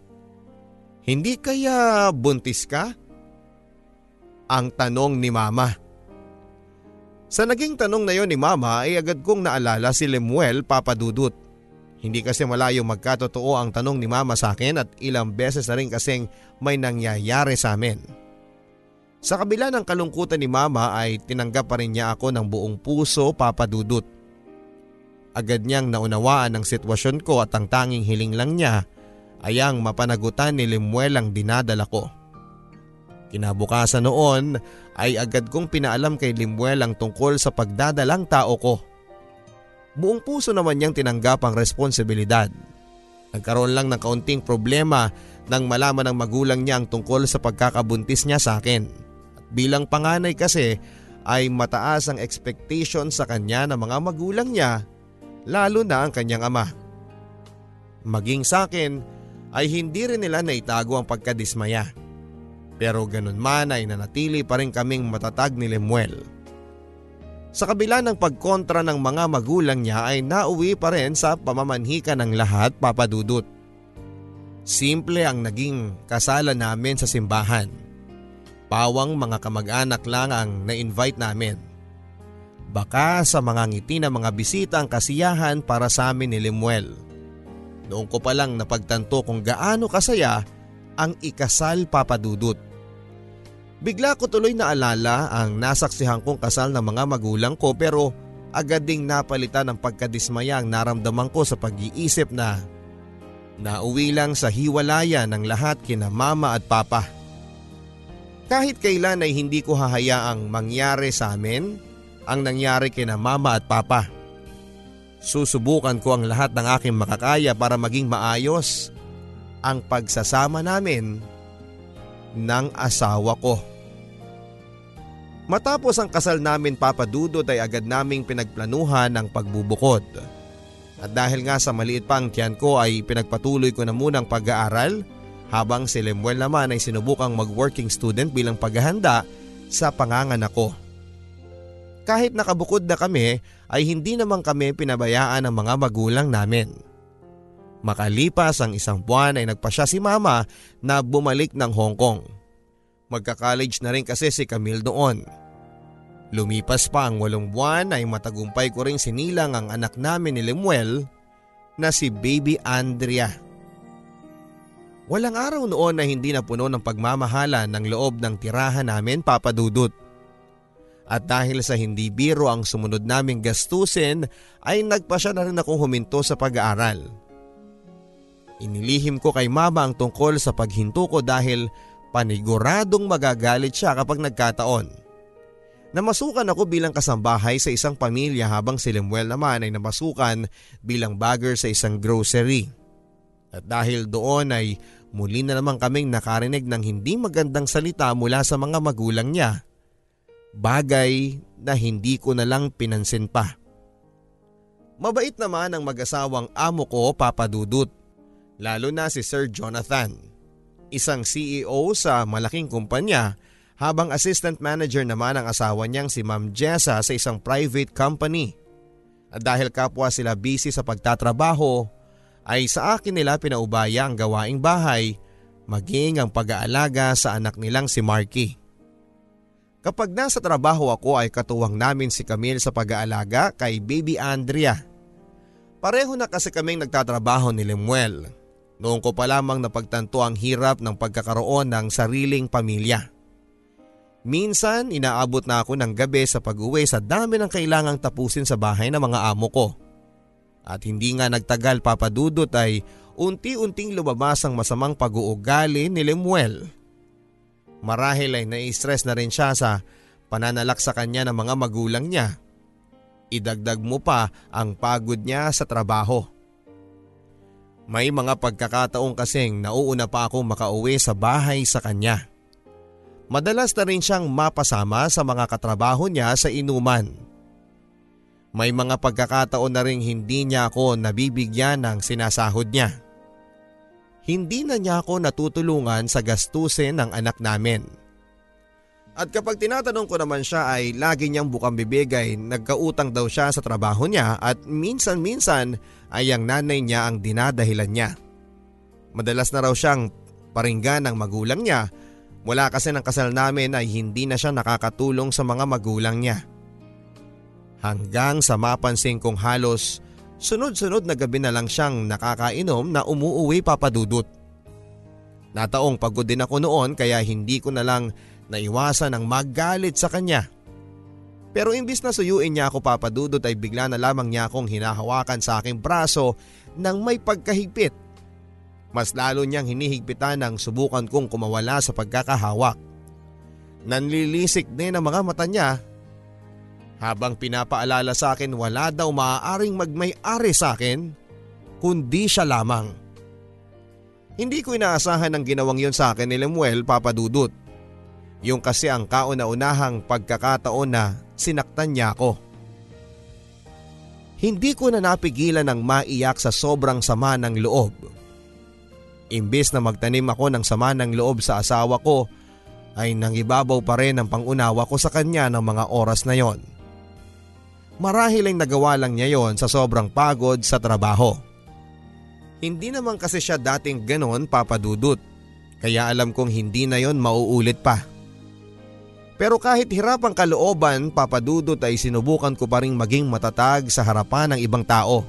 hindi kaya buntis ka? Ang tanong ni mama. Sa naging tanong na yon ni mama ay agad kong naalala si Lemuel Papadudut. Hindi kasi malayo magkatotoo ang tanong ni mama sa akin at ilang beses na rin kasing may nangyayari sa amin. Sa kabila ng kalungkutan ni mama ay tinanggap pa rin niya ako ng buong puso papadudot. Agad niyang naunawaan ang sitwasyon ko at ang tanging hiling lang niya ay ang mapanagutan ni Limuel ang dinadala ko. Kinabukasan noon ay agad kong pinaalam kay Limuel ang tungkol sa pagdadalang tao ko. Buong puso naman niyang tinanggap ang responsibilidad. Nagkaroon lang ng kaunting problema nang malaman ng magulang niya ang tungkol sa pagkakabuntis niya sa akin. Bilang panganay kasi ay mataas ang expectation sa kanya ng mga magulang niya lalo na ang kanyang ama. Maging sa akin ay hindi rin nila naitago ang pagkadismaya. Pero ganun man ay nanatili pa rin kaming matatag ni Lemuel. Sa kabila ng pagkontra ng mga magulang niya ay nauwi pa rin sa pamamanhika ng lahat papadudot. Simple ang naging kasalan namin sa simbahan. Pawang mga kamag-anak lang ang na-invite namin. Baka sa mga ngiti ng mga bisita ang kasiyahan para sa amin ni Lemuel. Noong ko pa lang napagtanto kung gaano kasaya ang ikasal papadudot. Bigla ko tuloy naalala ang nasaksihan kong kasal ng mga magulang ko pero agad ding napalitan ng pagkadismaya ang naramdaman ko sa pag-iisip na nauwi lang sa hiwalayan ng lahat kina mama at papa. Kahit kailan ay hindi ko hahayaang mangyari sa amin ang nangyari kina mama at papa. Susubukan ko ang lahat ng aking makakaya para maging maayos ang pagsasama namin ng asawa ko. Matapos ang kasal namin papadudod ay agad naming pinagplanuhan ang pagbubukod. At dahil nga sa maliit pang tiyan ko ay pinagpatuloy ko na munang pag-aaral habang si Lemuel naman ay sinubukang mag-working student bilang paghahanda sa panganganak ko. Kahit nakabukod na kami ay hindi naman kami pinabayaan ng mga magulang namin. Makalipas ang isang buwan ay nagpasya si mama na bumalik ng Hong Kong. Magka-college na rin kasi si Camille noon. Lumipas pa ang walong buwan ay matagumpay ko rin sinilang ang anak namin ni Lemuel na si Baby Andrea. Walang araw noon na hindi napuno ng pagmamahala ng loob ng tirahan namin papadudot. At dahil sa hindi biro ang sumunod naming gastusin ay nagpa siya na rin akong huminto sa pag-aaral. Inilihim ko kay mama ang tungkol sa paghinto ko dahil paniguradong magagalit siya kapag nagkataon. Namasukan ako bilang kasambahay sa isang pamilya habang si Lemuel naman ay namasukan bilang bagger sa isang grocery. At dahil doon ay muli na naman kaming nakarinig ng hindi magandang salita mula sa mga magulang niya. Bagay na hindi ko na lang pinansin pa. Mabait naman ang mag-asawang amo ko papadudut. Lalo na si Sir Jonathan. Isang CEO sa malaking kumpanya habang assistant manager naman ang asawa niyang si Ma'am Jessa sa isang private company. At dahil kapwa sila busy sa pagtatrabaho, ay sa akin nila pinaubaya ang gawaing bahay maging ang pag-aalaga sa anak nilang si Marky. Kapag nasa trabaho ako ay katuwang namin si Camille sa pag-aalaga kay baby Andrea. Pareho na kasi kaming nagtatrabaho ni Lemuel. Noong ko pa lamang napagtanto ang hirap ng pagkakaroon ng sariling pamilya. Minsan inaabot na ako ng gabi sa pag-uwi sa dami ng kailangang tapusin sa bahay ng mga amo ko. At hindi nga nagtagal papadudot ay unti-unting lumabas ang masamang pag-uugali ni Lemuel. Marahil ay nai-stress na rin siya sa pananalak sa kanya ng mga magulang niya. Idagdag mo pa ang pagod niya sa trabaho. May mga pagkakataong kasing nauuna pa akong makauwi sa bahay sa kanya. Madalas na rin siyang mapasama sa mga katrabaho niya sa inuman. May mga pagkakataon na rin hindi niya ako nabibigyan ng sinasahod niya. Hindi na niya ako natutulungan sa gastusin ng anak namin. At kapag tinatanong ko naman siya ay lagi niyang bukang bibigay nagkautang daw siya sa trabaho niya at minsan-minsan ay ang nanay niya ang dinadahilan niya. Madalas na raw siyang paringgan ng magulang niya mula kasi ng kasal namin ay hindi na siya nakakatulong sa mga magulang niya. Hanggang sa mapansin kong halos sunod-sunod na gabi na lang siyang nakakainom na umuuwi papadudot. Nataong pagod din ako noon kaya hindi ko na lang naiwasan ang magalit sa kanya. Pero imbis na suyuin niya ako papadudot ay bigla na lamang niya akong hinahawakan sa aking braso nang may pagkahigpit. Mas lalo niyang hinihigpitan nang subukan kong kumawala sa pagkakahawak. Nanlilisik din ang mga mata niya habang pinapaalala sa akin wala daw maaaring magmay-ari sa akin kundi siya lamang. Hindi ko inaasahan ang ginawang yon sa akin ni Lemuel papadudot. Yung kasi ang kauna-unahang pagkakataon na sinaktan niya ako. Hindi ko na napigilan ng maiyak sa sobrang sama ng loob. Imbes na magtanim ako ng sama ng loob sa asawa ko, ay nangibabaw pa rin ang pangunawa ko sa kanya ng mga oras na yon. Marahil ay nagawa lang niya yon sa sobrang pagod sa trabaho. Hindi naman kasi siya dating ganon papadudot, kaya alam kong hindi na yon mauulit pa. Pero kahit hirap ang kalooban, papadudot ay sinubukan ko pa rin maging matatag sa harapan ng ibang tao.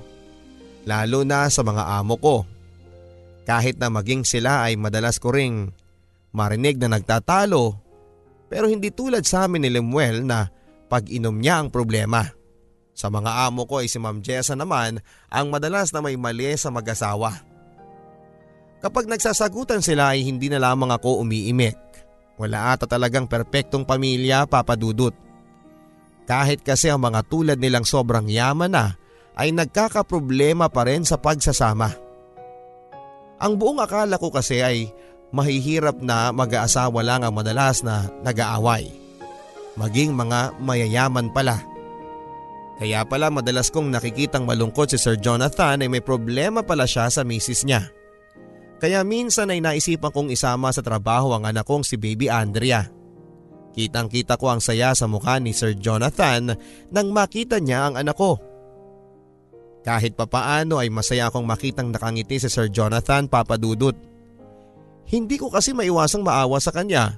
Lalo na sa mga amo ko. Kahit na maging sila ay madalas ko ring marinig na nagtatalo. Pero hindi tulad sa amin ni Lemuel na pag-inom niya ang problema. Sa mga amo ko ay si Ma'am Jessa naman ang madalas na may mali sa mag-asawa. Kapag nagsasagutan sila ay hindi na lamang ako umiimik. Wala ata talagang perpektong pamilya papadudot. Kahit kasi ang mga tulad nilang sobrang yaman na ay nagkakaproblema pa rin sa pagsasama. Ang buong akala ko kasi ay mahihirap na mag-aasawa lang ang madalas na nag-aaway. Maging mga mayayaman pala. Kaya pala madalas kong nakikitang malungkot si Sir Jonathan ay may problema pala siya sa misis niya. Kaya minsan ay naisipan kong isama sa trabaho ang anak kong si Baby Andrea. Kitang kita ko ang saya sa mukha ni Sir Jonathan nang makita niya ang anak ko. Kahit papaano ay masaya akong makitang nakangiti si Sir Jonathan papadudot. Hindi ko kasi maiwasang maawa sa kanya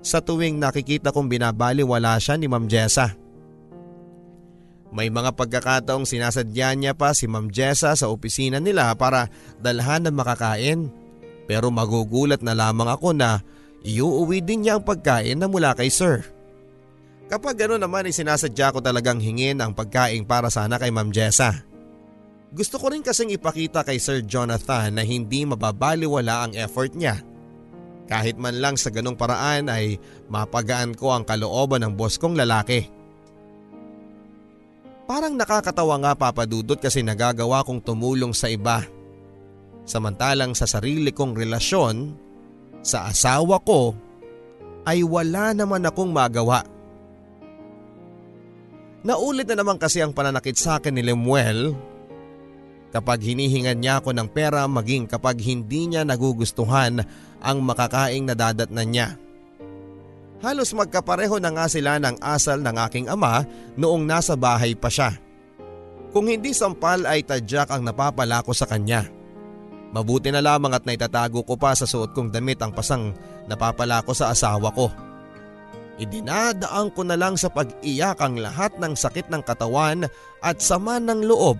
sa tuwing nakikita kong binabaliwala siya ni Ma'am Jessa. May mga pagkakataong sinasadya niya pa si Ma'am Jessa sa opisina nila para dalhan ng makakain. Pero magugulat na lamang ako na iuuwi din niya ang pagkain na mula kay Sir. Kapag gano'n naman ay sinasadya ko talagang hingin ang pagkain para sana kay Ma'am Jessa. Gusto ko rin kasing ipakita kay Sir Jonathan na hindi mababaliwala ang effort niya. Kahit man lang sa ganong paraan ay mapagaan ko ang kalooban ng boss kong lalaki. Parang nakakatawa nga papadudot kasi nagagawa kong tumulong sa iba. Samantalang sa sarili kong relasyon, sa asawa ko, ay wala naman akong magawa. Naulit na naman kasi ang pananakit sa akin ni Lemuel kapag hinihingan niya ako ng pera maging kapag hindi niya nagugustuhan ang makakaing nadadatnan niya. Halos magkapareho na nga sila ng asal ng aking ama noong nasa bahay pa siya. Kung hindi sampal ay tadyak ang napapala ko sa kanya. Mabuti na lamang at naitatago ko pa sa suot kong damit ang pasang napapala ko sa asawa ko. Idinadaan ko na lang sa pag-iyak ang lahat ng sakit ng katawan at sama ng loob.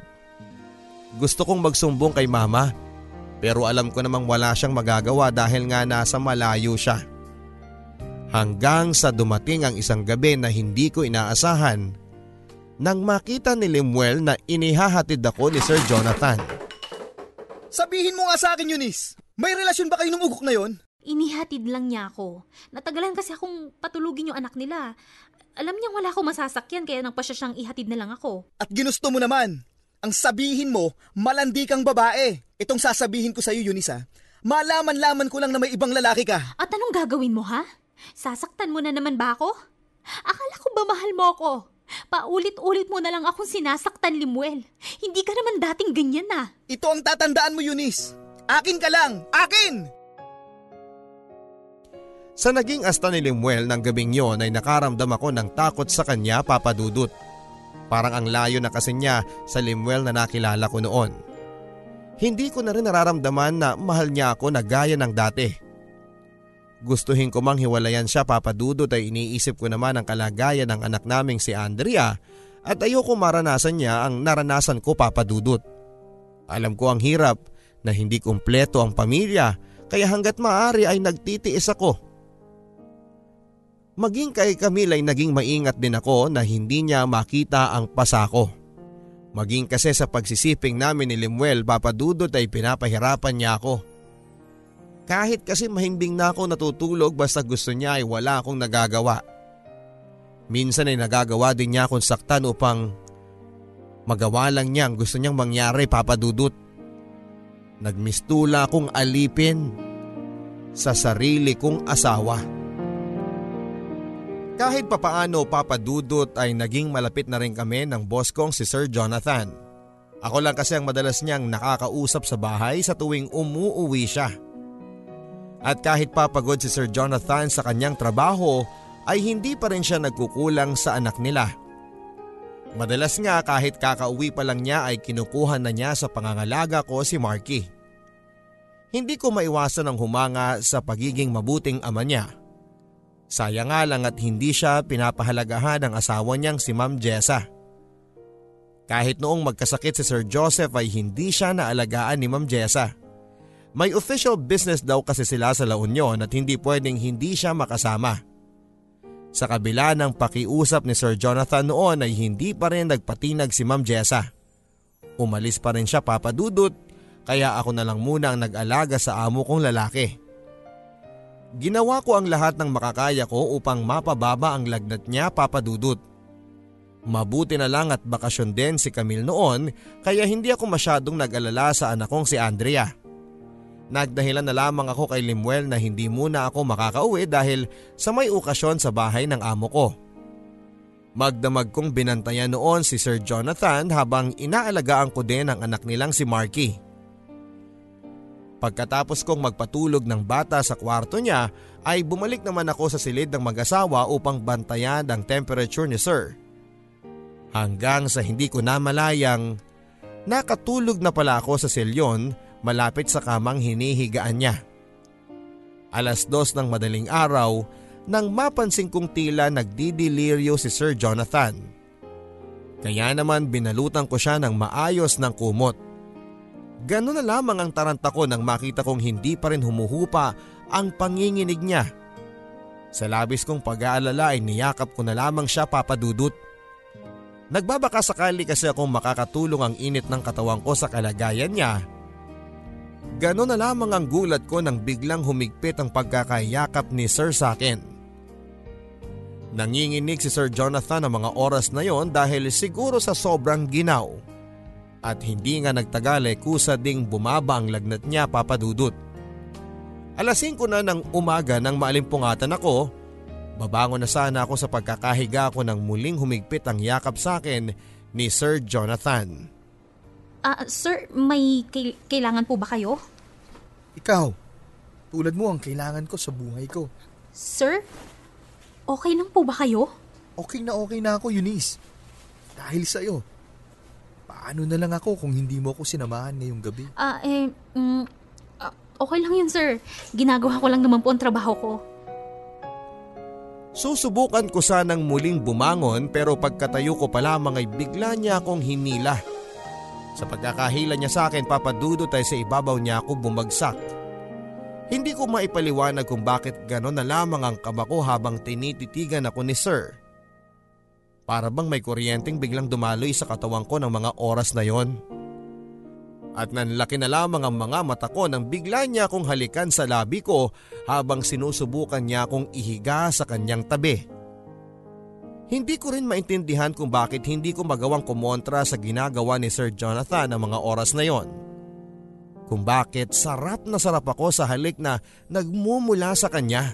Gusto kong magsumbong kay mama pero alam ko namang wala siyang magagawa dahil nga nasa malayo siya. Hanggang sa dumating ang isang gabi na hindi ko inaasahan nang makita ni Lemuel na inihahatid ako ni Sir Jonathan. Sabihin mo nga sa akin, Eunice. May relasyon ba kayo nung ugok na yon? Inihatid lang niya ako. Natagalan kasi akong patulugin yung anak nila. Alam niyang wala akong masasakyan kaya nang pa siya siyang ihatid na lang ako. At ginusto mo naman. Ang sabihin mo, malandi kang babae. Itong sasabihin ko sa iyo, Eunice ha. Malaman-laman ko lang na may ibang lalaki ka. At anong gagawin mo ha? Sasaktan mo na naman ba ako? Akala ko ba mahal mo ako? Paulit-ulit mo na lang akong sinasaktan, Limuel. Hindi ka naman dating ganyan ah. Ito ang tatandaan mo, Eunice. Akin ka lang! Akin! Sa naging asta ni Limuel ng gabing yon ay nakaramdam ako ng takot sa kanya papadudot. Parang ang layo na kasi niya sa Limuel na nakilala ko noon. Hindi ko na rin nararamdaman na mahal niya ako na gaya ng dati. Gustuhin ko mang hiwalayan siya papadudot ay iniisip ko naman ang kalagayan ng anak naming si Andrea at ayoko maranasan niya ang naranasan ko papadudot. Alam ko ang hirap na hindi kumpleto ang pamilya kaya hanggat maaari ay nagtitiis ako. Maging kay Camille ay naging maingat din ako na hindi niya makita ang pasako. Maging kasi sa pagsisiping namin ni Limuel papadudot ay pinapahirapan niya ako. Kahit kasi mahimbing na ako natutulog basta gusto niya ay wala akong nagagawa. Minsan ay nagagawa din niya akong saktan upang magawa lang niya ang gusto niyang mangyari papadudot. Nagmistula akong alipin sa sarili kong asawa. Kahit papaano papadudot ay naging malapit na rin kami ng boss kong si Sir Jonathan. Ako lang kasi ang madalas niyang nakakausap sa bahay sa tuwing umuuwi siya. At kahit papagod si Sir Jonathan sa kanyang trabaho ay hindi pa rin siya nagkukulang sa anak nila. Madalas nga kahit kakauwi pa lang niya ay kinukuha na niya sa pangangalaga ko si Marky. Hindi ko maiwasan ang humanga sa pagiging mabuting ama niya. Sayang nga lang at hindi siya pinapahalagahan ng asawa niyang si Ma'am Jessa. Kahit noong magkasakit si Sir Joseph ay hindi siya naalagaan ni Ma'am Jessa. May official business daw kasi sila sa La Union at hindi pwedeng hindi siya makasama. Sa kabila ng pakiusap ni Sir Jonathan noon ay hindi pa rin nagpatinag si Ma'am Jessa. Umalis pa rin siya papadudot kaya ako na lang muna ang nag-alaga sa amo kong lalaki. Ginawa ko ang lahat ng makakaya ko upang mapababa ang lagnat niya papadudot. Mabuti na lang at bakasyon din si Camille noon kaya hindi ako masyadong nag-alala sa anak kong si Andrea. Nagdahilan na lamang ako kay Limuel na hindi muna ako makakauwi dahil sa may okasyon sa bahay ng amo ko. Magdamag kong binantayan noon si Sir Jonathan habang inaalagaan ko din ang anak nilang si Marky. Pagkatapos kong magpatulog ng bata sa kwarto niya ay bumalik naman ako sa silid ng mag-asawa upang bantayan ang temperature ni Sir. Hanggang sa hindi ko namalayang nakatulog na pala ako sa silyon malapit sa kamang hinihigaan niya. Alas dos ng madaling araw nang mapansin kong tila nagdidiliryo si Sir Jonathan. Kaya naman binalutan ko siya ng maayos ng kumot. Ganun na lamang ang taranta ko nang makita kong hindi pa rin humuhupa ang panginginig niya. Sa labis kong pag-aalala ay niyakap ko na lamang siya papadudot. Nagbabaka sakali kasi akong makakatulong ang init ng katawan ko sa kalagayan niya. Ganon na lamang ang gulat ko nang biglang humigpit ang pagkakayakap ni Sir sa akin. Nanginginig si Sir Jonathan ang mga oras na yon dahil siguro sa sobrang ginaw at hindi nga nagtagal ay kusa ding bumaba ang lagnat niya papadudot. Alas 5 na ng umaga nang maalimpungatan ako, babangon na sana ako sa pagkakahiga ko nang muling humigpit ang yakap sa akin ni Sir Jonathan. Ah, sir, may kail- kailangan po ba kayo? Ikaw, tulad mo ang kailangan ko sa buhay ko. Sir, okay lang po ba kayo? Okay na okay na ako, Eunice. Dahil sa'yo. Paano na lang ako kung hindi mo ako sinamahan ngayong gabi? Ah, eh, mm, ah, okay lang yun, sir. Ginagawa ko lang naman po ang trabaho ko. Susubukan ko sanang muling bumangon pero pagkatayo ko pa lamang ay bigla niya akong hinila. Sa pagkakahila niya sa akin papadudot ay sa ibabaw niya ako bumagsak. Hindi ko maipaliwanag kung bakit gano'n na lamang ang kaba ko habang tinititigan ako ni Sir. Para bang may kuryenteng biglang dumaloy sa katawan ko ng mga oras na yon. At nanlaki na lamang ang mga mata ko nang bigla niya akong halikan sa labi ko habang sinusubukan niya akong ihiga sa kanyang tabi. Hindi ko rin maintindihan kung bakit hindi ko magawang kumontra sa ginagawa ni Sir Jonathan ng mga oras na yon. Kung bakit sarap na sarap ako sa halik na nagmumula sa kanya.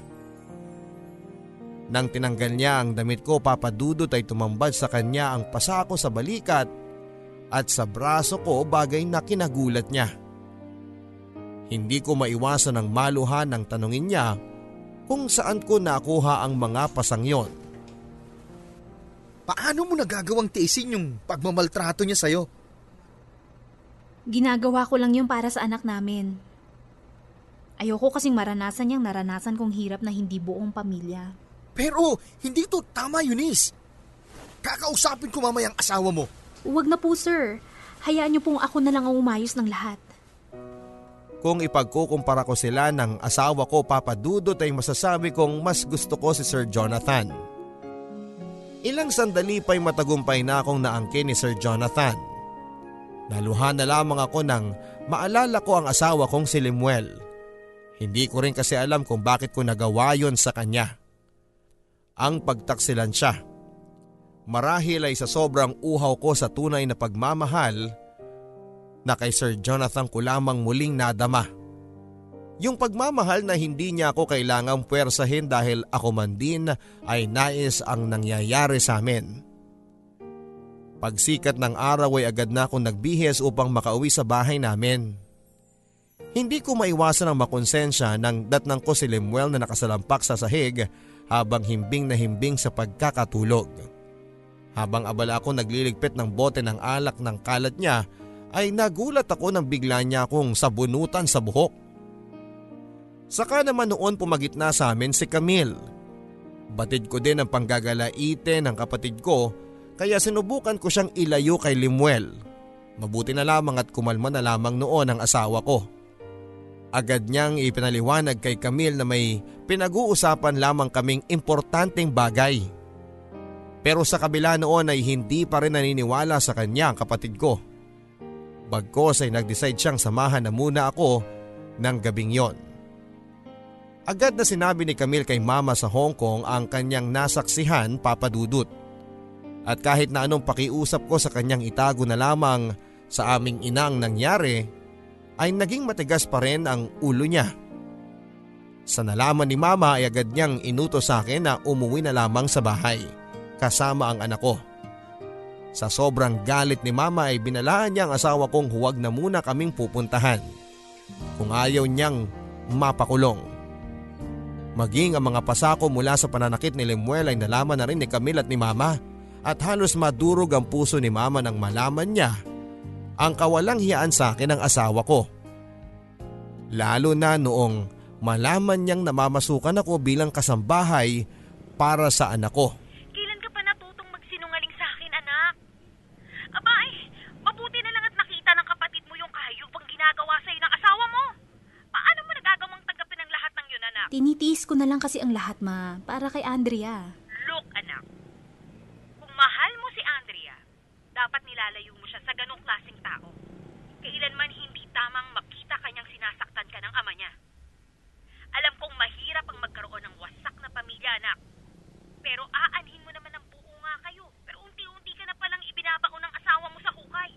Nang tinanggal niya ang damit ko papadudot ay tumambad sa kanya ang pasako sa balikat at sa braso ko bagay na kinagulat niya. Hindi ko maiwasan ang maluhan ng tanungin niya kung saan ko nakuha ang mga pasang yon. Paano mo nagagawang tiisin yung pagmamaltrato niya sa'yo? Ginagawa ko lang yun para sa anak namin. Ayoko kasing maranasan niyang naranasan kong hirap na hindi buong pamilya. Pero hindi to tama, Eunice. Kakausapin ko mamaya ang asawa mo. Huwag na po sir. Hayaan niyo pong ako na lang ang umayos ng lahat. Kung ipagkukumpara ko sila ng asawa ko papadudot ay masasabi kong mas gusto ko si Sir Jonathan. Ilang sandali pa'y matagumpay na akong naangkin ni Sir Jonathan. Naluhan na lamang ako nang maalala ko ang asawa kong si Limuel. Hindi ko rin kasi alam kung bakit ko nagawa yon sa kanya. Ang pagtaksilan siya. Marahil ay sa sobrang uhaw ko sa tunay na pagmamahal na kay Sir Jonathan ko lamang muling nadama. Yung pagmamahal na hindi niya ako kailangang puwersahin dahil ako man din ay nais ang nangyayari sa amin. Pagsikat ng araw ay agad na akong nagbihis upang makauwi sa bahay namin. Hindi ko maiwasan ang makonsensya nang datnang ko si Lemuel na nakasalampak sa sahig habang himbing na himbing sa pagkakatulog. Habang abala ako nagliligpit ng bote ng alak ng kalat niya ay nagulat ako nang bigla niya akong sabunutan sa buhok. Saka naman noon pumagitna sa amin si Camille. Batid ko din ang panggagalaite ng kapatid ko kaya sinubukan ko siyang ilayo kay Limuel. Mabuti na lamang at kumalma na lamang noon ang asawa ko. Agad niyang ipinaliwanag kay Camille na may pinag-uusapan lamang kaming importanteng bagay. Pero sa kabila noon ay hindi pa rin naniniwala sa kanya ang kapatid ko. Bagkos ay nag-decide siyang samahan na muna ako ng gabing yon. Agad na sinabi ni Camille kay mama sa Hong Kong ang kanyang nasaksihan papadudot. At kahit na anong pakiusap ko sa kanyang itago na lamang sa aming inang nangyari, ay naging matigas pa rin ang ulo niya. Sa nalaman ni mama ay agad niyang inuto sa akin na umuwi na lamang sa bahay kasama ang anak ko. Sa sobrang galit ni mama ay binalaan niya ang asawa kong huwag na muna kaming pupuntahan kung ayaw niyang mapakulong. Maging ang mga pasako mula sa pananakit ni Lemuel ay nalaman na rin ni Camille at ni mama at halos madurog ang puso ni mama nang malaman niya ang kawalang hiyaan sa akin ng asawa ko. Lalo na noong malaman niyang namamasukan ako bilang kasambahay para sa anak ko. Kailan ka pa natutong magsinungaling sa akin, anak? Aba ay, mabuti na lang at nakita ng kapatid mo yung kahayupang ginagawa sa'yo ng asawa mo. Paano mo nagagawang tanggapin ang lahat ng yun, anak? Tinitiis ko na lang kasi ang lahat, ma. Para kay Andrea. Look, anak. Kung mahal mo si Andrea, dapat nilalayo mo siya sa ganong klaseng tao. Kailanman hindi tamang makita kanyang sinasaktan ka ng ama niya. Alam kong mahirap ang magkaroon ng wasak na pamilya, anak. Pero aanhin mo naman ang buo nga kayo. Pero unti-unti ka na palang ibinabao ng asawa mo sa hukay.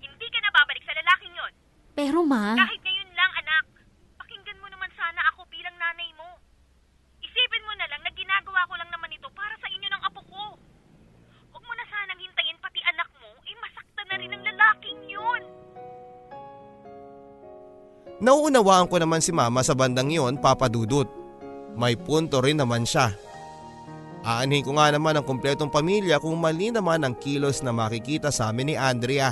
Hindi ka na babalik sa lalaking yon. Pero ma, Kahit ngayon lang, anak. Pakinggan mo naman sana ako bilang nanay mo. Isipin mo na lang na ginagawa ko lang naman ito para sa inyo ng apo ko. Huwag mo na sanang hintayin pati anak mo, eh masaktan na rin ang lalaking yun. Nauunawaan ko naman si mama sa bandang yon papadudot. May punto rin naman siya. Aanhin ko nga naman ang kumpletong pamilya kung mali naman ang kilos na makikita sa amin ni Andrea.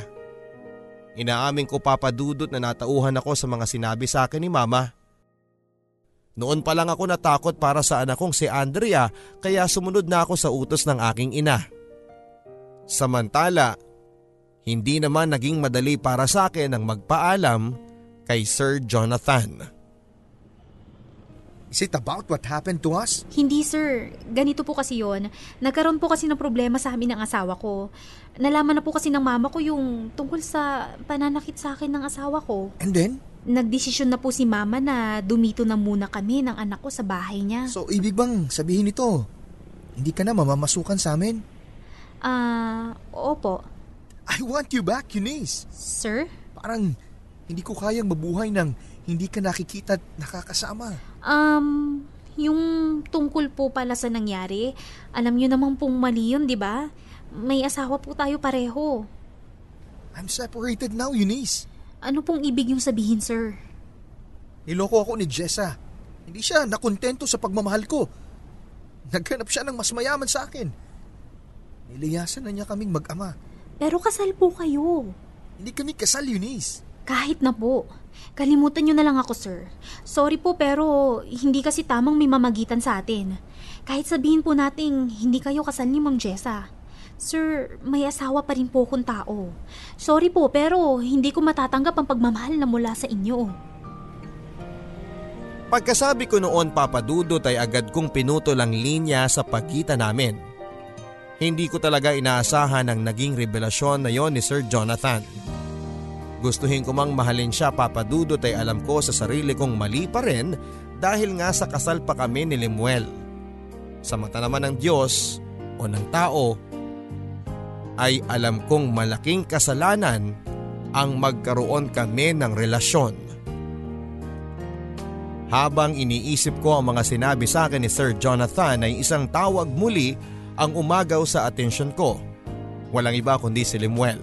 Inaamin ko papadudot na natauhan ako sa mga sinabi sa akin ni mama. Noon pa lang ako natakot para sa anak kong si Andrea kaya sumunod na ako sa utos ng aking ina. Samantala, hindi naman naging madali para sa akin ang magpaalam kay Sir Jonathan. Is it about what happened to us? hindi sir. Ganito po kasi yon. Nagkaroon po kasi ng problema sa amin ng asawa ko. Nalaman na po kasi ng mama ko yung tungkol sa pananakit sa akin ng asawa ko. And then? Nagdesisyon na po si mama na dumito na muna kami ng anak ko sa bahay niya. So, ibig bang sabihin nito, hindi ka na mamamasukan sa amin? Ah, opo. I want you back, Eunice. Sir? Parang hindi ko kayang mabuhay ng hindi ka nakikita at nakakasama. Um, Yung tungkol po pala sa nangyari, alam niyo naman pong mali yun, di ba? May asawa po tayo pareho. I'm separated now, Eunice. Ano pong ibig yung sabihin, sir? Niloko ako ni Jessa. Hindi siya nakontento sa pagmamahal ko. Naghanap siya ng mas mayaman sa akin. Niliyasan na niya kaming mag-ama. Pero kasal po kayo. Hindi kami kasal, Eunice. Kahit na po. Kalimutan niyo na lang ako, sir. Sorry po pero hindi kasi tamang may mamagitan sa atin. Kahit sabihin po nating hindi kayo kasal ni Mang Jessa. Sir, may asawa pa rin po akong tao. Sorry po pero hindi ko matatanggap ang pagmamahal na mula sa inyo. Pagkasabi ko noon papadudot ay agad kong pinutol ang linya sa pagitan namin. Hindi ko talaga inaasahan ang naging revelasyon na yon ni Sir Jonathan. Gustuhin ko mang mahalin siya papadudot ay alam ko sa sarili kong mali pa rin dahil nga sa kasal pa kami ni Lemuel. Sa mata naman ng Diyos o ng tao ay alam kong malaking kasalanan ang magkaroon kami ng relasyon. Habang iniisip ko ang mga sinabi sa akin ni Sir Jonathan ay isang tawag muli ang umagaw sa atensyon ko. Walang iba kundi si Lemuel.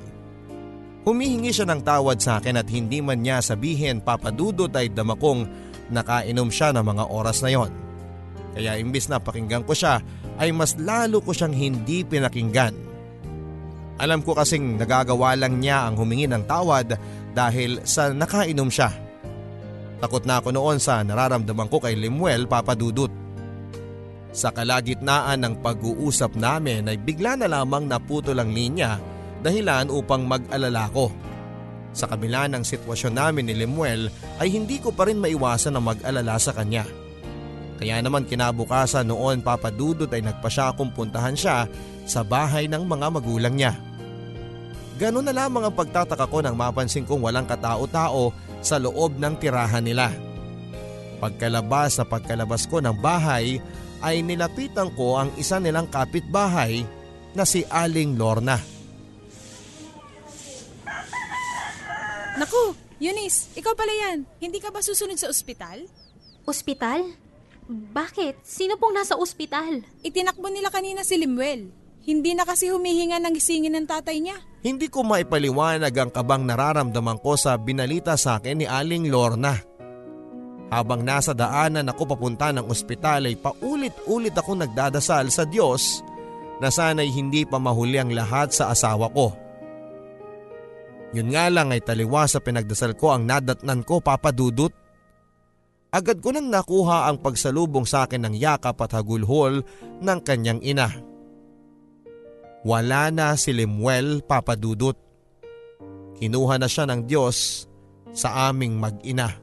Humihingi siya ng tawad sa akin at hindi man niya sabihin papadudot ay damakong nakainom siya ng mga oras na yon. Kaya imbis na pakinggan ko siya ay mas lalo ko siyang hindi pinakinggan. Alam ko kasing nagagawa lang niya ang humingi ng tawad dahil sa nakainom siya. Takot na ako noon sa nararamdaman ko kay Limuel papadudot. Sa kalagitnaan ng pag-uusap namin ay bigla na lamang naputol ang linya dahilan upang mag-alala ko. Sa kabila ng sitwasyon namin ni Lemuel ay hindi ko pa rin maiwasan na mag-alala sa kanya. Kaya naman kinabukasan noon papadudot ay nagpa siya akong puntahan siya sa bahay ng mga magulang niya. Ganun na lamang ang pagtataka ko nang mapansin kong walang katao-tao sa loob ng tirahan nila. Pagkalabas sa pagkalabas ko ng bahay ay nilapitan ko ang isa nilang kapitbahay na si Aling Lorna. Naku, Eunice, ikaw pala yan. Hindi ka ba susunod sa ospital? Ospital? Bakit? Sino pong nasa ospital? Itinakbo nila kanina si Limuel. Hindi na kasi humihinga ng gisingin ng tatay niya. Hindi ko maipaliwanag ang kabang nararamdaman ko sa binalita sa akin ni Aling Lorna. Habang nasa daanan ako papunta ng ospital ay paulit-ulit ako nagdadasal sa Diyos na sana'y hindi pa mahuli ang lahat sa asawa ko. Yun nga lang ay taliwa sa pinagdasal ko ang nadatnan ko papadudot. Agad ko nang nakuha ang pagsalubong sa akin ng yakap at hagulhol ng kanyang ina. Wala na si Lemuel papadudot. Kinuha na siya ng Diyos sa aming mag-ina.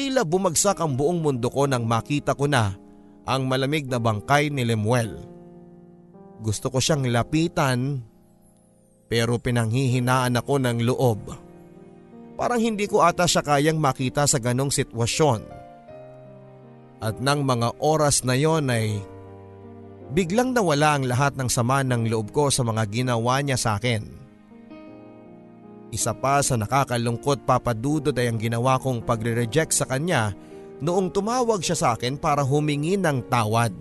Tila bumagsak ang buong mundo ko nang makita ko na ang malamig na bangkay ni Lemuel. Gusto ko siyang lapitan pero pinanghihinaan ako ng loob. Parang hindi ko ata siya kayang makita sa ganong sitwasyon. At nang mga oras na yon ay biglang nawala ang lahat ng sama ng loob ko sa mga ginawa niya sa akin. Isa pa sa nakakalungkot papadudod ay ang ginawa kong pagre-reject sa kanya noong tumawag siya sa akin para humingi ng tawad.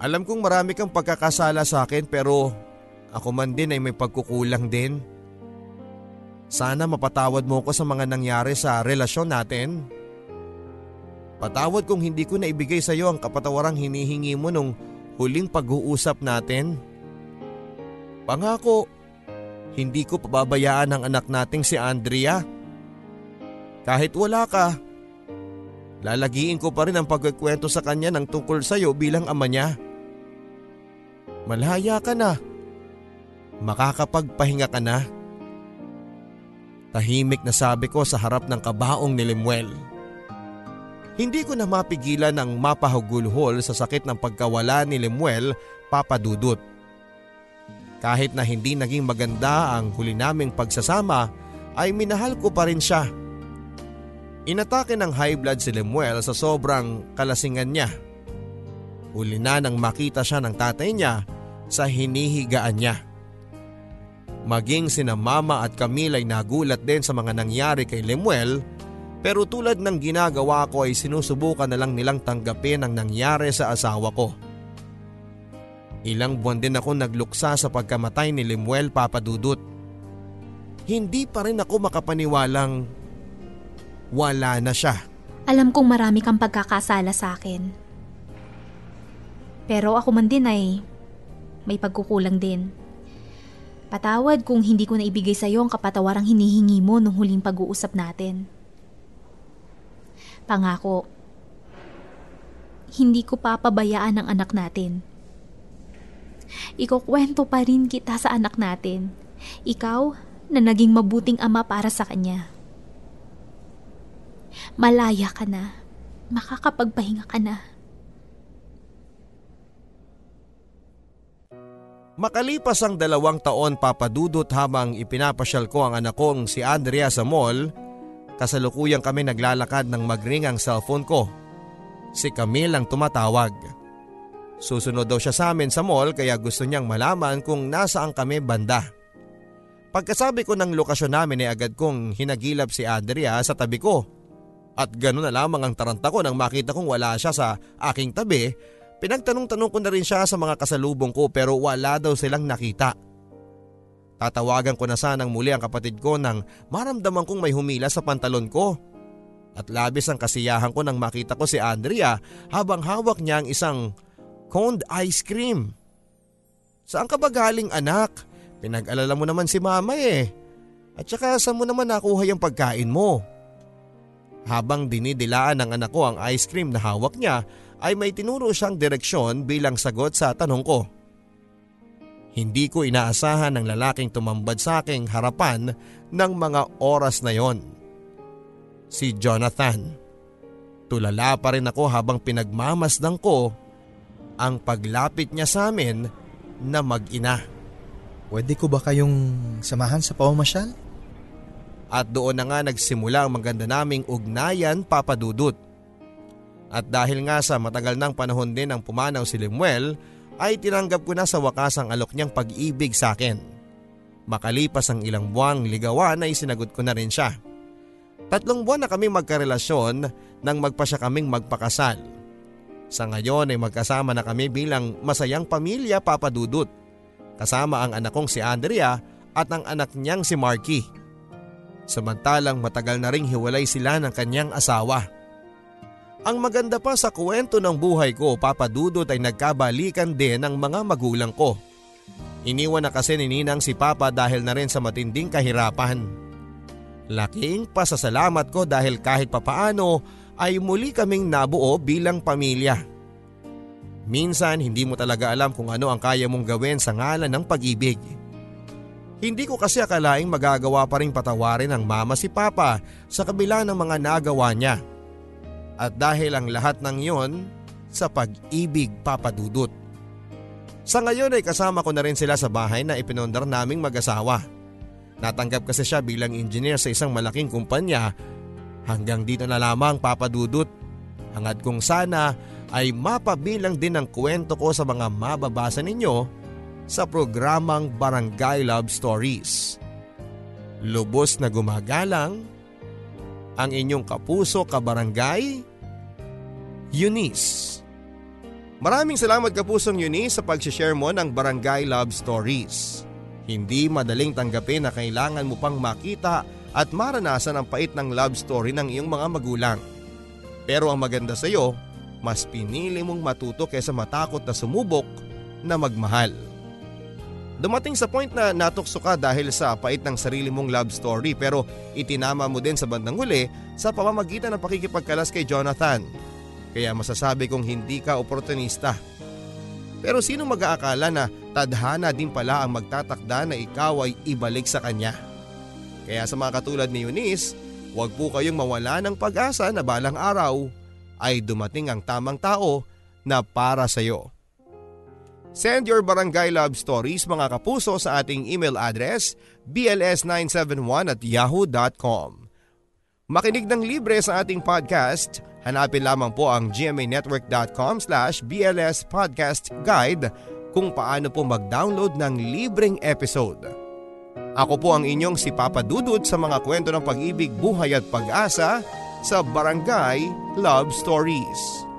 Alam kong marami kang pagkakasala sa akin pero ako man din ay may pagkukulang din. Sana mapatawad mo ko sa mga nangyari sa relasyon natin. Patawad kung hindi ko naibigay sa iyo ang kapatawarang hinihingi mo nung huling pag-uusap natin. Pangako, hindi ko pababayaan ang anak nating si Andrea. Kahit wala ka, lalagiin ko pa rin ang pagkikwento sa kanya ng tungkol sa iyo bilang ama niya. Malaya ka na. Makakapagpahinga ka na. Tahimik na sabi ko sa harap ng kabaong ni Lemuel. Hindi ko na mapigilan ang mapahugulhol sa sakit ng pagkawala ni Lemuel papadudot. Kahit na hindi naging maganda ang huli naming pagsasama ay minahal ko pa rin siya. Inatake ng high blood si Lemuel sa sobrang kalasingan niya. Huli na nang makita siya ng tatay niya sa hinihigaan niya. Maging sina mama at Camille ay nagulat din sa mga nangyari kay Lemuel Pero tulad ng ginagawa ko ay sinusubukan na lang nilang tanggapin ang nangyari sa asawa ko. Ilang buwan din ako nagluksa sa pagkamatay ni Limuel Papadudut. Hindi pa rin ako makapaniwalang wala na siya. Alam kong marami kang pagkakasala sa akin. Pero ako man din ay may pagkukulang din. Patawad kung hindi ko na ibigay sa iyo ang kapatawarang hinihingi mo nung huling pag-uusap natin. Pangako, hindi ko papabayaan ang anak natin. Ikukwento pa rin kita sa anak natin. Ikaw na naging mabuting ama para sa kanya. Malaya ka na. Makakapagpahinga ka na. Makalipas ang dalawang taon papadudot habang ipinapasyal ko ang anak kong si Andrea sa mall, Kasalukuyang kami naglalakad ng magring ang cellphone ko. Si Camille ang tumatawag. Susunod daw siya sa amin sa mall kaya gusto niyang malaman kung nasaan kami banda. Pagkasabi ko ng lokasyon namin ay agad kong hinagilap si Andrea sa tabi ko. At gano'n na lamang ang taranta ko nang makita kong wala siya sa aking tabi, pinagtanong-tanong ko na rin siya sa mga kasalubong ko pero wala daw silang nakita. Tatawagan ko na sanang muli ang kapatid ko nang maramdaman kong may humila sa pantalon ko. At labis ang kasiyahan ko nang makita ko si Andrea habang hawak niya ang isang coned ice cream. Saan ka ba galing anak? Pinag-alala mo naman si mama eh. At saka saan mo naman nakuha yung pagkain mo? Habang dinidilaan ng anak ko ang ice cream na hawak niya ay may tinuro siyang direksyon bilang sagot sa tanong ko. Hindi ko inaasahan ng lalaking tumambad sa aking harapan ng mga oras na yon. Si Jonathan. Tulala pa rin ako habang pinagmamasdang ko ang paglapit niya sa amin na mag-ina. Pwede ko ba kayong samahan sa pamamasyal? At doon na nga nagsimula ang maganda naming ugnayan papadudot. At dahil nga sa matagal ng panahon din ang pumanaw si Lemuel ay tinanggap ko na sa wakas ang alok niyang pag-ibig sa akin. Makalipas ang ilang buwang ligawan ay sinagot ko na rin siya. Tatlong buwan na kami magkarelasyon nang magpa siya kaming magpakasal. Sa ngayon ay magkasama na kami bilang masayang pamilya papadudot. Kasama ang anak kong si Andrea at ang anak niyang si Marky. Samantalang matagal na ring hiwalay sila ng kanyang asawa. Ang maganda pa sa kwento ng buhay ko, papadudot ay nagkabalikan din ng mga magulang ko. Iniwan na kasi ni Ninang si Papa dahil na rin sa matinding kahirapan. Laking pasasalamat ko dahil kahit papaano ay muli kaming nabuo bilang pamilya. Minsan hindi mo talaga alam kung ano ang kaya mong gawin sa ngalan ng pag-ibig. Hindi ko kasi akalaing magagawa pa rin patawarin ng mama si Papa sa kabila ng mga nagawa niya. At dahil ang lahat ng yon sa pag-ibig papadudot. Sa ngayon ay kasama ko na rin sila sa bahay na ipinondar naming mag-asawa. Natanggap kasi siya bilang engineer sa isang malaking kumpanya. Hanggang dito na lamang papadudot. Hangad kong sana ay mapabilang din ang kwento ko sa mga mababasa ninyo sa programang Barangay Love Stories. Lubos na gumagalang ang inyong kapuso kabarangay, Eunice. Maraming salamat kapusong Eunice sa pag-share mo ng Barangay Love Stories. Hindi madaling tanggapin na kailangan mo pang makita at maranasan ang pait ng love story ng iyong mga magulang. Pero ang maganda sa iyo, mas pinili mong matuto kaysa matakot na sumubok na magmahal. Dumating sa point na natukso ka dahil sa pait ng sarili mong love story pero itinama mo din sa bandang huli sa pamamagitan ng pakikipagkalas kay Jonathan kaya masasabi kong hindi ka oportunista. Pero sino mag-aakala na tadhana din pala ang magtatakda na ikaw ay ibalik sa kanya? Kaya sa mga katulad ni Eunice, huwag po kayong mawala ng pag-asa na balang araw ay dumating ang tamang tao na para sa iyo. Send your barangay love stories mga kapuso sa ating email address bls971 at yahoo.com. Makinig ng libre sa ating podcast Hanapin lamang po ang gmanetwork.com slash BLS Podcast Guide kung paano po mag-download ng libreng episode. Ako po ang inyong si Papa Dudut sa mga kwento ng pag-ibig, buhay at pag-asa sa Barangay Love Stories.